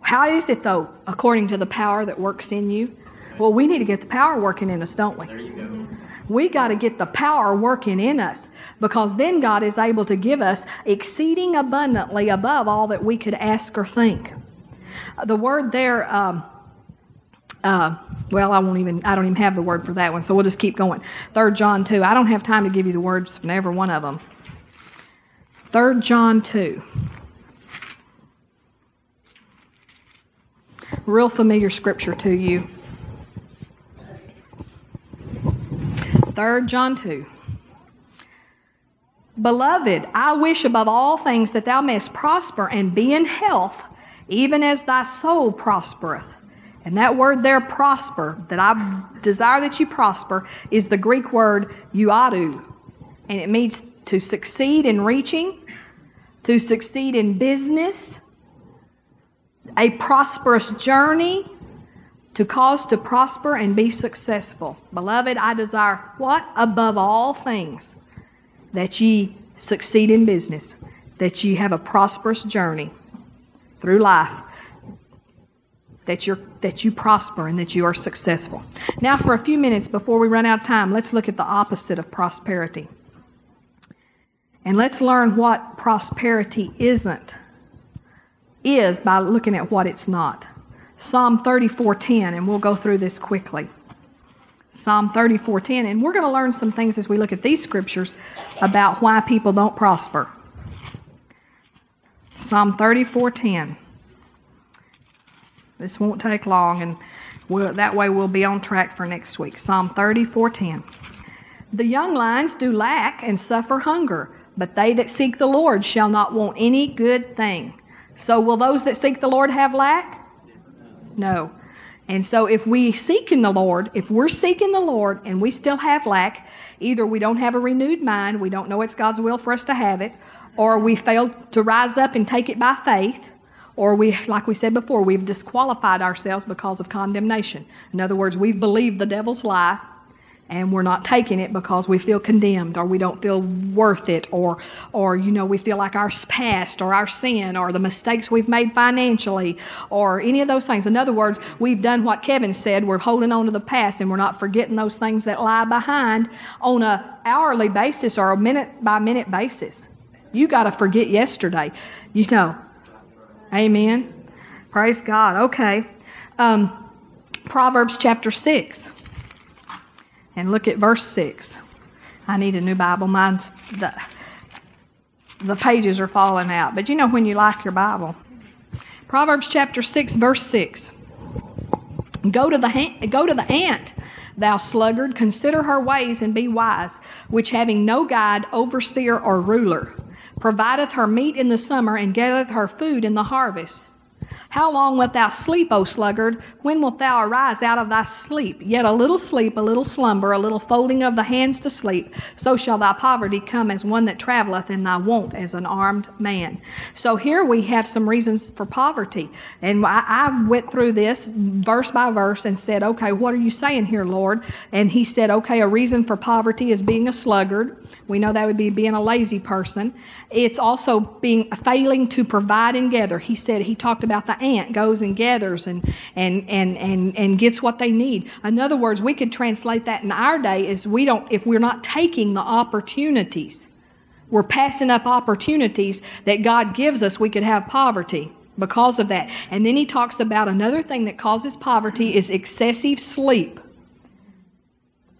How is it, though, according to the power that works in you? Well, we need to get the power working in us, don't we? There you go. We got to get the power working in us because then God is able to give us exceeding abundantly above all that we could ask or think. The word there, um, uh, well, I won't even, I don't even have the word for that one, so we'll just keep going. 3 John 2. I don't have time to give you the words for every one of them. 3 John 2. Real familiar scripture to you. 3 John 2. Beloved, I wish above all things that thou mayest prosper and be in health even as thy soul prospereth. And that word there, prosper, that I desire that you prosper, is the Greek word euadu. And it means to succeed in reaching, to succeed in business, a prosperous journey, to cause to prosper and be successful. Beloved, I desire what? Above all things, that ye succeed in business, that ye have a prosperous journey through life that you're that you prosper and that you are successful. Now for a few minutes before we run out of time, let's look at the opposite of prosperity. And let's learn what prosperity isn't is by looking at what it's not. Psalm 34:10 and we'll go through this quickly. Psalm 34:10 and we're going to learn some things as we look at these scriptures about why people don't prosper. Psalm 34:10. This won't take long, and we'll, that way we'll be on track for next week. Psalm 34:10. The young lions do lack and suffer hunger, but they that seek the Lord shall not want any good thing. So will those that seek the Lord have lack? No. And so if we seek in the Lord, if we're seeking the Lord and we still have lack, either we don't have a renewed mind, we don't know it's God's will for us to have it, or we fail to rise up and take it by faith, or we, like we said before, we've disqualified ourselves because of condemnation. In other words, we've believed the devil's lie and we're not taking it because we feel condemned or we don't feel worth it or or you know we feel like our past or our sin or the mistakes we've made financially or any of those things. In other words we've done what kevin said we're holding on to the past and we're not forgetting those things that lie behind on a hourly basis or a minute by minute basis. You got to forget yesterday you know amen praise god okay um, proverbs chapter 6 and look at verse 6. I need a new Bible. Mine's the, the pages are falling out. But you know when you like your Bible. Proverbs chapter 6, verse 6. Go to the, go to the ant, thou sluggard, consider her ways and be wise, which having no guide, overseer, or ruler, provideth her meat in the summer and gathereth her food in the harvest. How long wilt thou sleep, O sluggard? When wilt thou arise out of thy sleep? Yet a little sleep, a little slumber, a little folding of the hands to sleep, so shall thy poverty come as one that travelleth, and thy want as an armed man. So here we have some reasons for poverty. And I, I went through this verse by verse and said, okay, what are you saying here, Lord? And he said, okay, a reason for poverty is being a sluggard. We know that would be being a lazy person. It's also being failing to provide and gather. He said he talked about the ant goes and gathers and and and and and gets what they need. In other words, we could translate that in our day is we don't if we're not taking the opportunities. We're passing up opportunities that God gives us, we could have poverty because of that. And then he talks about another thing that causes poverty is excessive sleep.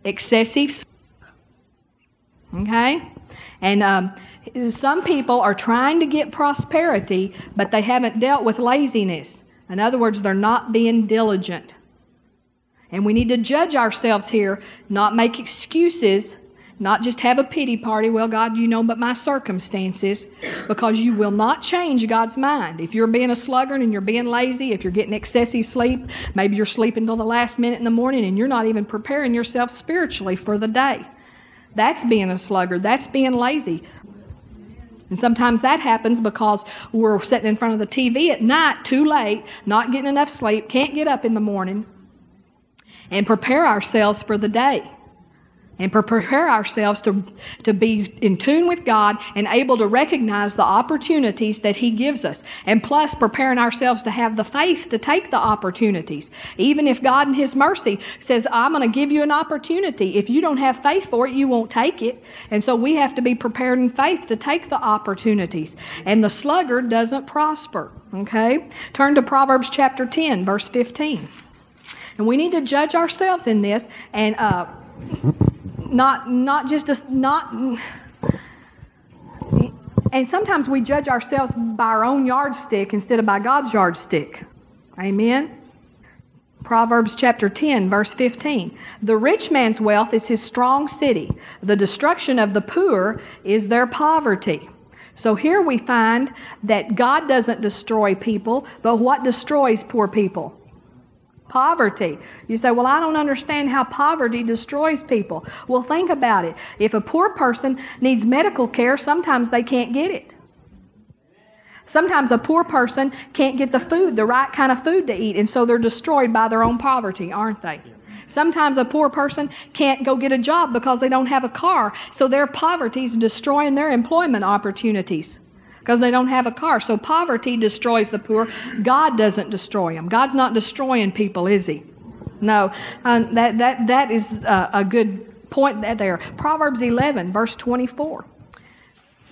Excessive sleep Okay? And um, some people are trying to get prosperity, but they haven't dealt with laziness. In other words, they're not being diligent. And we need to judge ourselves here, not make excuses, not just have a pity party. Well, God, you know but my circumstances, because you will not change God's mind. If you're being a sluggard and you're being lazy, if you're getting excessive sleep, maybe you're sleeping till the last minute in the morning and you're not even preparing yourself spiritually for the day. That's being a sluggard. That's being lazy. And sometimes that happens because we're sitting in front of the TV at night too late, not getting enough sleep, can't get up in the morning, and prepare ourselves for the day and prepare ourselves to, to be in tune with God and able to recognize the opportunities that He gives us. And plus, preparing ourselves to have the faith to take the opportunities. Even if God in His mercy says, I'm going to give you an opportunity, if you don't have faith for it, you won't take it. And so we have to be prepared in faith to take the opportunities. And the sluggard doesn't prosper. Okay? Turn to Proverbs chapter 10, verse 15. And we need to judge ourselves in this and uh, not not just a, not and sometimes we judge ourselves by our own yardstick instead of by God's yardstick. Amen. Proverbs chapter 10, verse 15. The rich man's wealth is his strong city. The destruction of the poor is their poverty. So here we find that God doesn't destroy people, but what destroys poor people? Poverty. You say, Well, I don't understand how poverty destroys people. Well, think about it. If a poor person needs medical care, sometimes they can't get it. Sometimes a poor person can't get the food, the right kind of food to eat, and so they're destroyed by their own poverty, aren't they? Sometimes a poor person can't go get a job because they don't have a car, so their poverty is destroying their employment opportunities because they don't have a car. So poverty destroys the poor. God doesn't destroy them. God's not destroying people, is He? No. Um, that, that, that is a, a good point there. Proverbs 11, verse 24.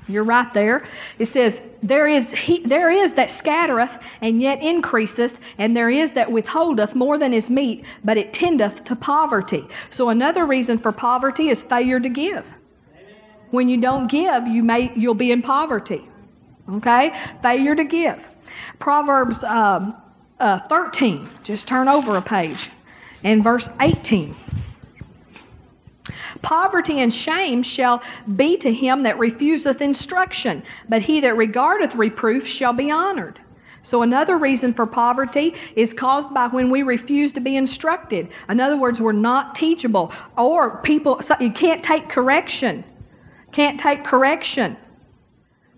You're right there. It says, there is, he, there is that scattereth and yet increaseth, and there is that withholdeth more than is meet, but it tendeth to poverty. So another reason for poverty is failure to give. When you don't give, you may, you'll be in poverty. Okay? Failure to give. Proverbs um, uh, 13, just turn over a page, and verse 18. Poverty and shame shall be to him that refuseth instruction, but he that regardeth reproof shall be honored. So, another reason for poverty is caused by when we refuse to be instructed. In other words, we're not teachable, or people, so you can't take correction. Can't take correction.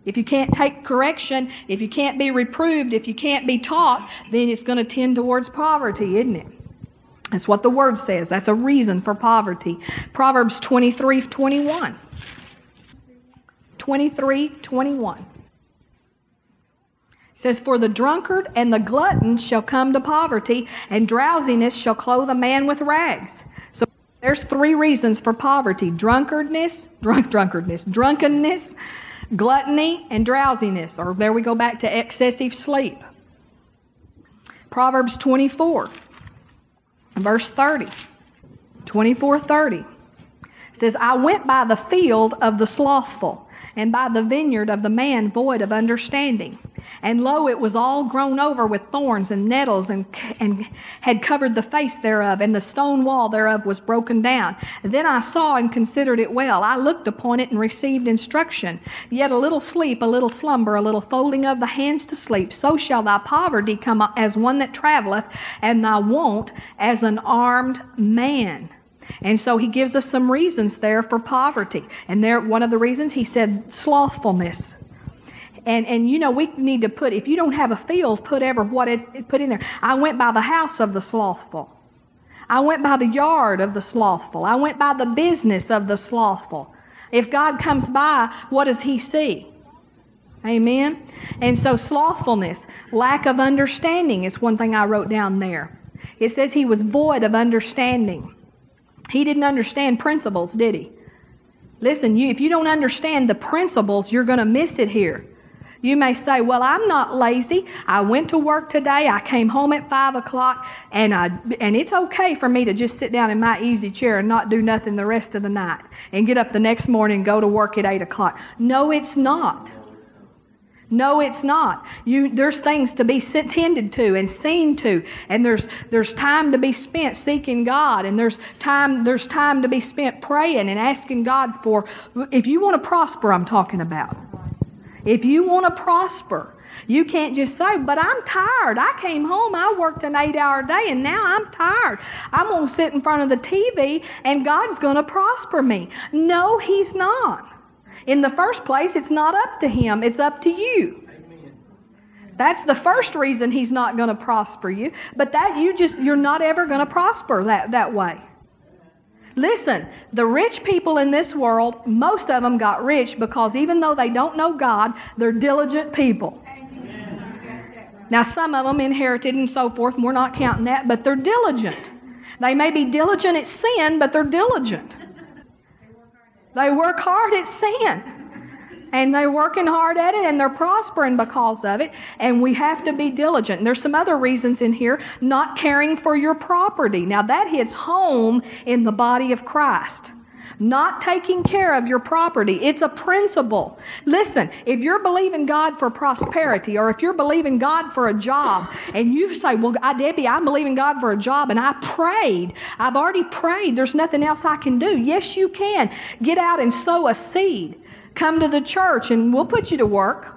If you can't take correction, if you can't be reproved, if you can't be taught, then it's going to tend towards poverty, isn't it? That's what the word says. That's a reason for poverty. Proverbs 23 21. 23 21 says, For the drunkard and the glutton shall come to poverty, and drowsiness shall clothe a man with rags. So there's three reasons for poverty drunkardness, drunk, drunkardness, drunkenness, gluttony, and drowsiness. Or there we go back to excessive sleep. Proverbs 24, verse 30. 24 30 says, I went by the field of the slothful, and by the vineyard of the man void of understanding. And lo, it was all grown over with thorns and nettles, and, and had covered the face thereof, and the stone wall thereof was broken down. Then I saw and considered it well. I looked upon it and received instruction. Yet a little sleep, a little slumber, a little folding of the hands to sleep, so shall thy poverty come as one that traveleth, and thy want as an armed man. And so he gives us some reasons there for poverty. And there, one of the reasons he said slothfulness. And, and you know, we need to put, if you don't have a field, put ever what it, put in there. I went by the house of the slothful. I went by the yard of the slothful. I went by the business of the slothful. If God comes by, what does he see? Amen? And so slothfulness, lack of understanding is one thing I wrote down there. It says he was void of understanding. He didn't understand principles, did he? Listen, you, if you don't understand the principles, you're going to miss it here. You may say, Well, I'm not lazy. I went to work today. I came home at 5 o'clock, and, I, and it's okay for me to just sit down in my easy chair and not do nothing the rest of the night and get up the next morning and go to work at 8 o'clock. No, it's not. No, it's not. You, there's things to be tended to and seen to, and there's there's time to be spent seeking God, and there's time there's time to be spent praying and asking God for. If you want to prosper, I'm talking about. If you want to prosper, you can't just say, but I'm tired. I came home, I worked an eight hour day, and now I'm tired. I'm going to sit in front of the TV and God's going to prosper me. No, He's not. In the first place, it's not up to Him, it's up to you. That's the first reason He's not going to prosper you. But that you just, you're not ever going to prosper that, that way. Listen, the rich people in this world, most of them got rich because even though they don't know God, they're diligent people. Now, some of them inherited and so forth, and we're not counting that, but they're diligent. They may be diligent at sin, but they're diligent. They work hard at sin and they're working hard at it and they're prospering because of it. And we have to be diligent. And there's some other reasons in here not caring for your property. Now, that hits home in the body of Christ. Not taking care of your property. It's a principle. Listen, if you're believing God for prosperity or if you're believing God for a job and you say, Well, I, Debbie, I'm believing God for a job and I prayed. I've already prayed. There's nothing else I can do. Yes, you can. Get out and sow a seed. Come to the church and we'll put you to work.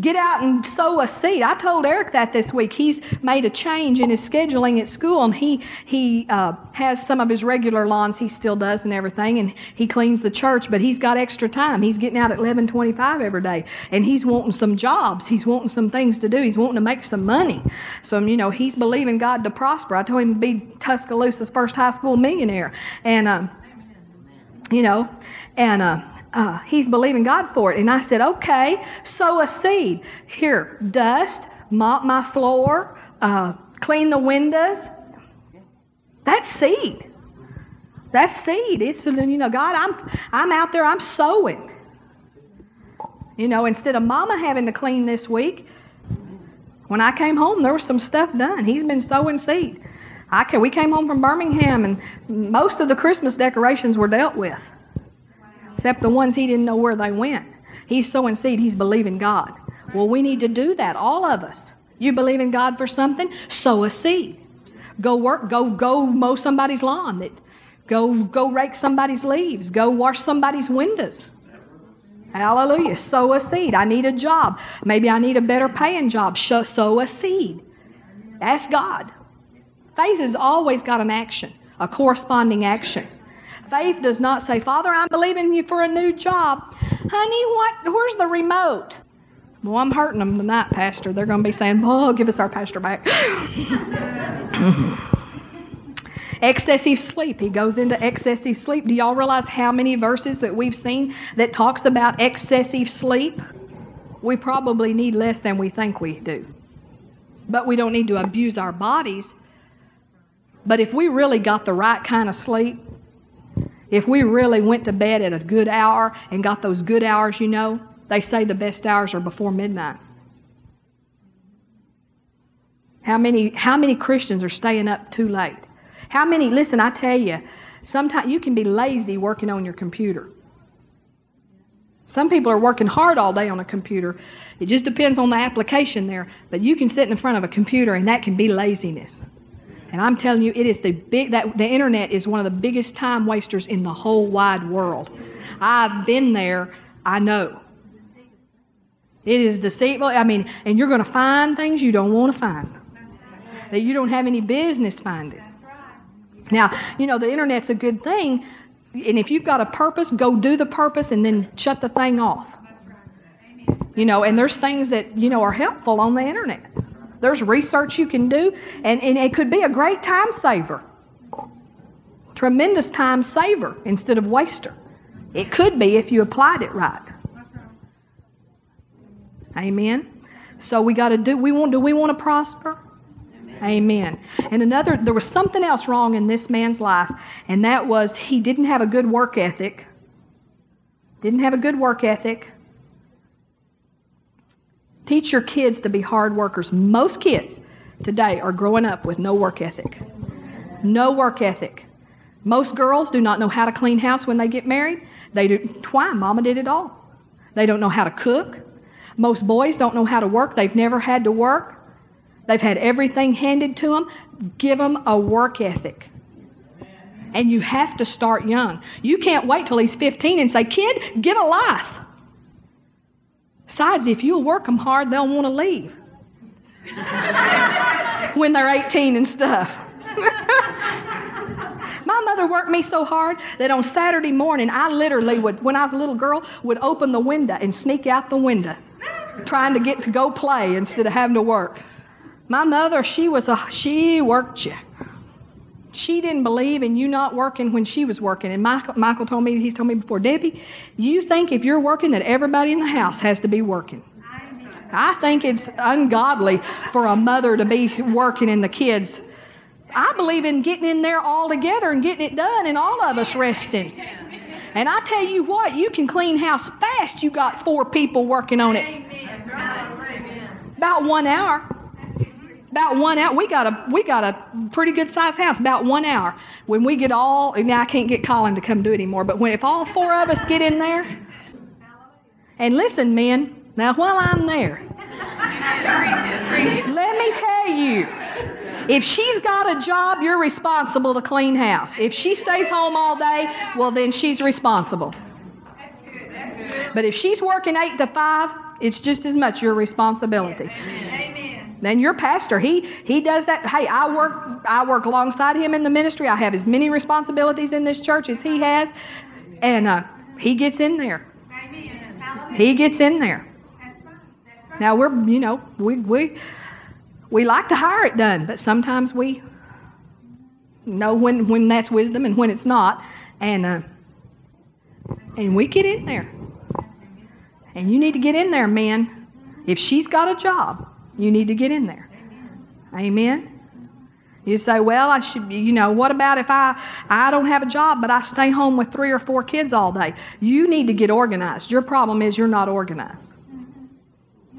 Get out and sow a seed. I told Eric that this week. He's made a change in his scheduling at school, and he he uh, has some of his regular lawns he still does and everything, and he cleans the church. But he's got extra time. He's getting out at eleven twenty-five every day, and he's wanting some jobs. He's wanting some things to do. He's wanting to make some money. So you know he's believing God to prosper. I told him to be Tuscaloosa's first high school millionaire, and uh, you know, and. Uh, uh, he's believing God for it. And I said, okay, sow a seed. Here, dust, mop my floor, uh, clean the windows. That's seed. That's seed. It's, you know, God, I'm, I'm out there, I'm sowing. You know, instead of mama having to clean this week, when I came home, there was some stuff done. He's been sowing seed. I can, we came home from Birmingham, and most of the Christmas decorations were dealt with except the ones he didn't know where they went. He's sowing seed, he's believing God. Well, we need to do that, all of us. You believe in God for something, sow a seed. Go work, go go mow somebody's lawn, that go go rake somebody's leaves, go wash somebody's windows. Hallelujah. Sow a seed. I need a job. Maybe I need a better paying job. Sow a seed. Ask God. Faith has always got an action, a corresponding action. Faith does not say, Father, I'm believing you for a new job. Honey, what? Where's the remote? Well, I'm hurting them tonight, Pastor. They're going to be saying, Oh, give us our pastor back. excessive sleep. He goes into excessive sleep. Do y'all realize how many verses that we've seen that talks about excessive sleep? We probably need less than we think we do. But we don't need to abuse our bodies. But if we really got the right kind of sleep, if we really went to bed at a good hour and got those good hours, you know, they say the best hours are before midnight. How many, how many Christians are staying up too late? How many, listen, I tell you, sometimes you can be lazy working on your computer. Some people are working hard all day on a computer. It just depends on the application there. But you can sit in front of a computer and that can be laziness. And I'm telling you, it is the big that the internet is one of the biggest time wasters in the whole wide world. I've been there, I know. It is deceitful. I mean, and you're going to find things you don't want to find. That you don't have any business finding. Now, you know, the internet's a good thing, and if you've got a purpose, go do the purpose and then shut the thing off. You know, and there's things that, you know, are helpful on the internet. There's research you can do, and, and it could be a great time saver. Tremendous time saver instead of waster. It could be if you applied it right. Amen. So we got to do we want do we want to prosper? Amen. And another, there was something else wrong in this man's life, and that was he didn't have a good work ethic. Didn't have a good work ethic. Teach your kids to be hard workers. Most kids today are growing up with no work ethic. No work ethic. Most girls do not know how to clean house when they get married. They do. Why? Mama did it all. They don't know how to cook. Most boys don't know how to work. They've never had to work. They've had everything handed to them. Give them a work ethic. And you have to start young. You can't wait till he's 15 and say, Kid, get a life. Besides, if you'll work them hard, they'll want to leave when they're 18 and stuff. My mother worked me so hard that on Saturday morning, I literally would, when I was a little girl, would open the window and sneak out the window, trying to get to go play instead of having to work. My mother, she was a she worked you. She didn't believe in you not working when she was working. And Michael, Michael told me, he's told me before, Debbie, you think if you're working that everybody in the house has to be working. I think it's ungodly for a mother to be working and the kids. I believe in getting in there all together and getting it done and all of us resting. And I tell you what, you can clean house fast. You got four people working on it. About one hour. About one hour. We got a we got a pretty good sized house. About one hour. When we get all now, I can't get Colin to come do it anymore. But when if all four of us get in there, and listen, men. Now while I'm there, let me tell you. If she's got a job, you're responsible to clean house. If she stays home all day, well, then she's responsible. But if she's working eight to five, it's just as much your responsibility. Amen. Then your pastor, he he does that. Hey, I work I work alongside him in the ministry. I have as many responsibilities in this church as he has, and uh, he gets in there. He gets in there. Now we're you know we we we like to hire it done, but sometimes we know when when that's wisdom and when it's not, and uh, and we get in there. And you need to get in there, man. If she's got a job, you need to get in there. Amen. You say, well, I should, be, you know, what about if I, I don't have a job, but I stay home with three or four kids all day? You need to get organized. Your problem is you're not organized.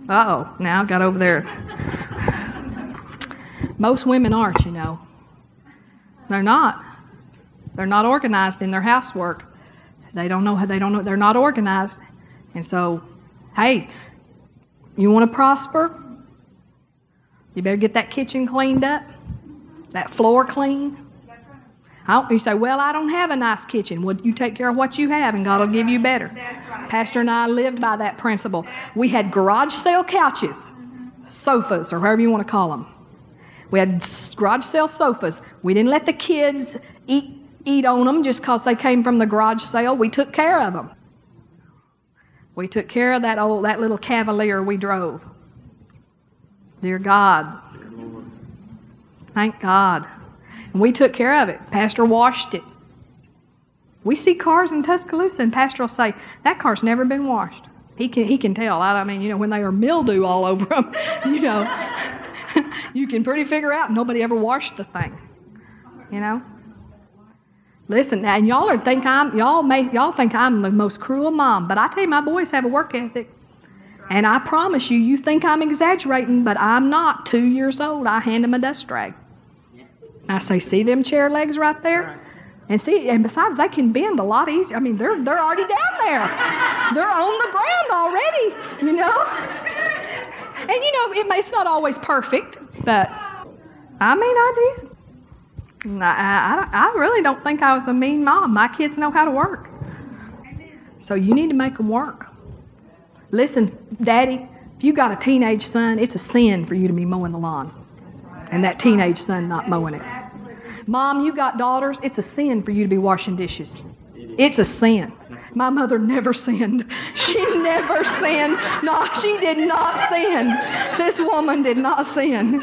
Uh oh, now I got over there. Most women aren't, you know. They're not. They're not organized in their housework. They don't know how they don't know they're not organized. And so, hey, you want to prosper? You better get that kitchen cleaned up, that floor clean. You say, well, I don't have a nice kitchen. Well, you take care of what you have, and God will give you better. Right. Pastor and I lived by that principle. We had garage sale couches, sofas, or whatever you want to call them. We had garage sale sofas. We didn't let the kids eat eat on them just because they came from the garage sale. We took care of them. We took care of that old that little Cavalier we drove. Dear God, thank God, and we took care of it. Pastor washed it. We see cars in Tuscaloosa, and Pastor will say, That car's never been washed. He can, he can tell. I, mean, you know, when they are mildew all over them, you know, you can pretty figure out nobody ever washed the thing. You know? Listen, now, and y'all are think I'm y'all may y'all think I'm the most cruel mom, but I tell you, my boys have a work ethic. And I promise you, you think I'm exaggerating, but I'm not. Two years old, I hand them a dust rag. I say, see them chair legs right there? And see, and besides, they can bend a lot easier. I mean, they're they're already down there. They're on the ground already, you know. And you know, it, may- it's not always perfect, but I mean, I did. I, I, I really don't think I was a mean mom. My kids know how to work, so you need to make them work. Listen, Daddy, if you got a teenage son, it's a sin for you to be mowing the lawn, and that teenage son not mowing it. Mom, you got daughters, it's a sin for you to be washing dishes. It's a sin. My mother never sinned. She never sinned. No, she did not sin. This woman did not sin.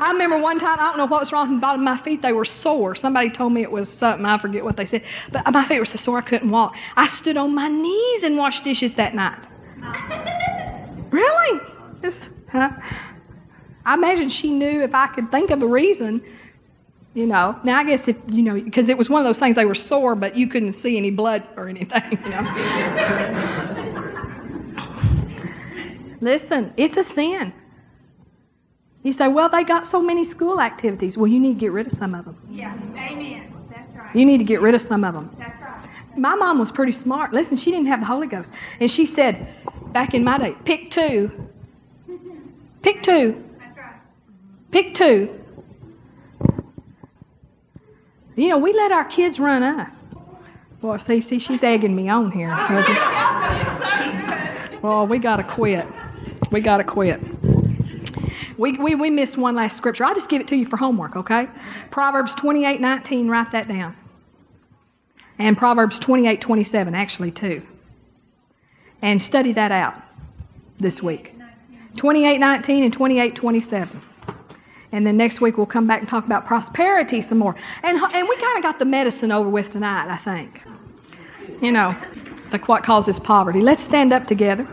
I remember one time, I don't know what was wrong with the bottom of my feet. They were sore. Somebody told me it was something. I forget what they said. But my feet were so sore I couldn't walk. I stood on my knees and washed dishes that night. Really? Huh? I imagine she knew if I could think of a reason, you know. Now, I guess if, you know, because it was one of those things, they were sore, but you couldn't see any blood or anything, you know. Listen, it's a sin. You say, well, they got so many school activities. Well, you need to get rid of some of them. Yeah, amen. That's right. You need to get rid of some of them. That's right. My mom was pretty smart. Listen, she didn't have the Holy Ghost. And she said, back in my day, pick two. Pick two. That's right. Pick two. You know, we let our kids run us. Boy, see, see, she's egging me on here. So well, we got to quit. We got to quit. We, we, we missed one last scripture. I'll just give it to you for homework, okay? Proverbs 28 19, write that down. And Proverbs 28 27, actually, too. And study that out this week. 28 19 and 28 27. And then next week we'll come back and talk about prosperity some more. And, and we kind of got the medicine over with tonight, I think. You know, like what causes poverty. Let's stand up together.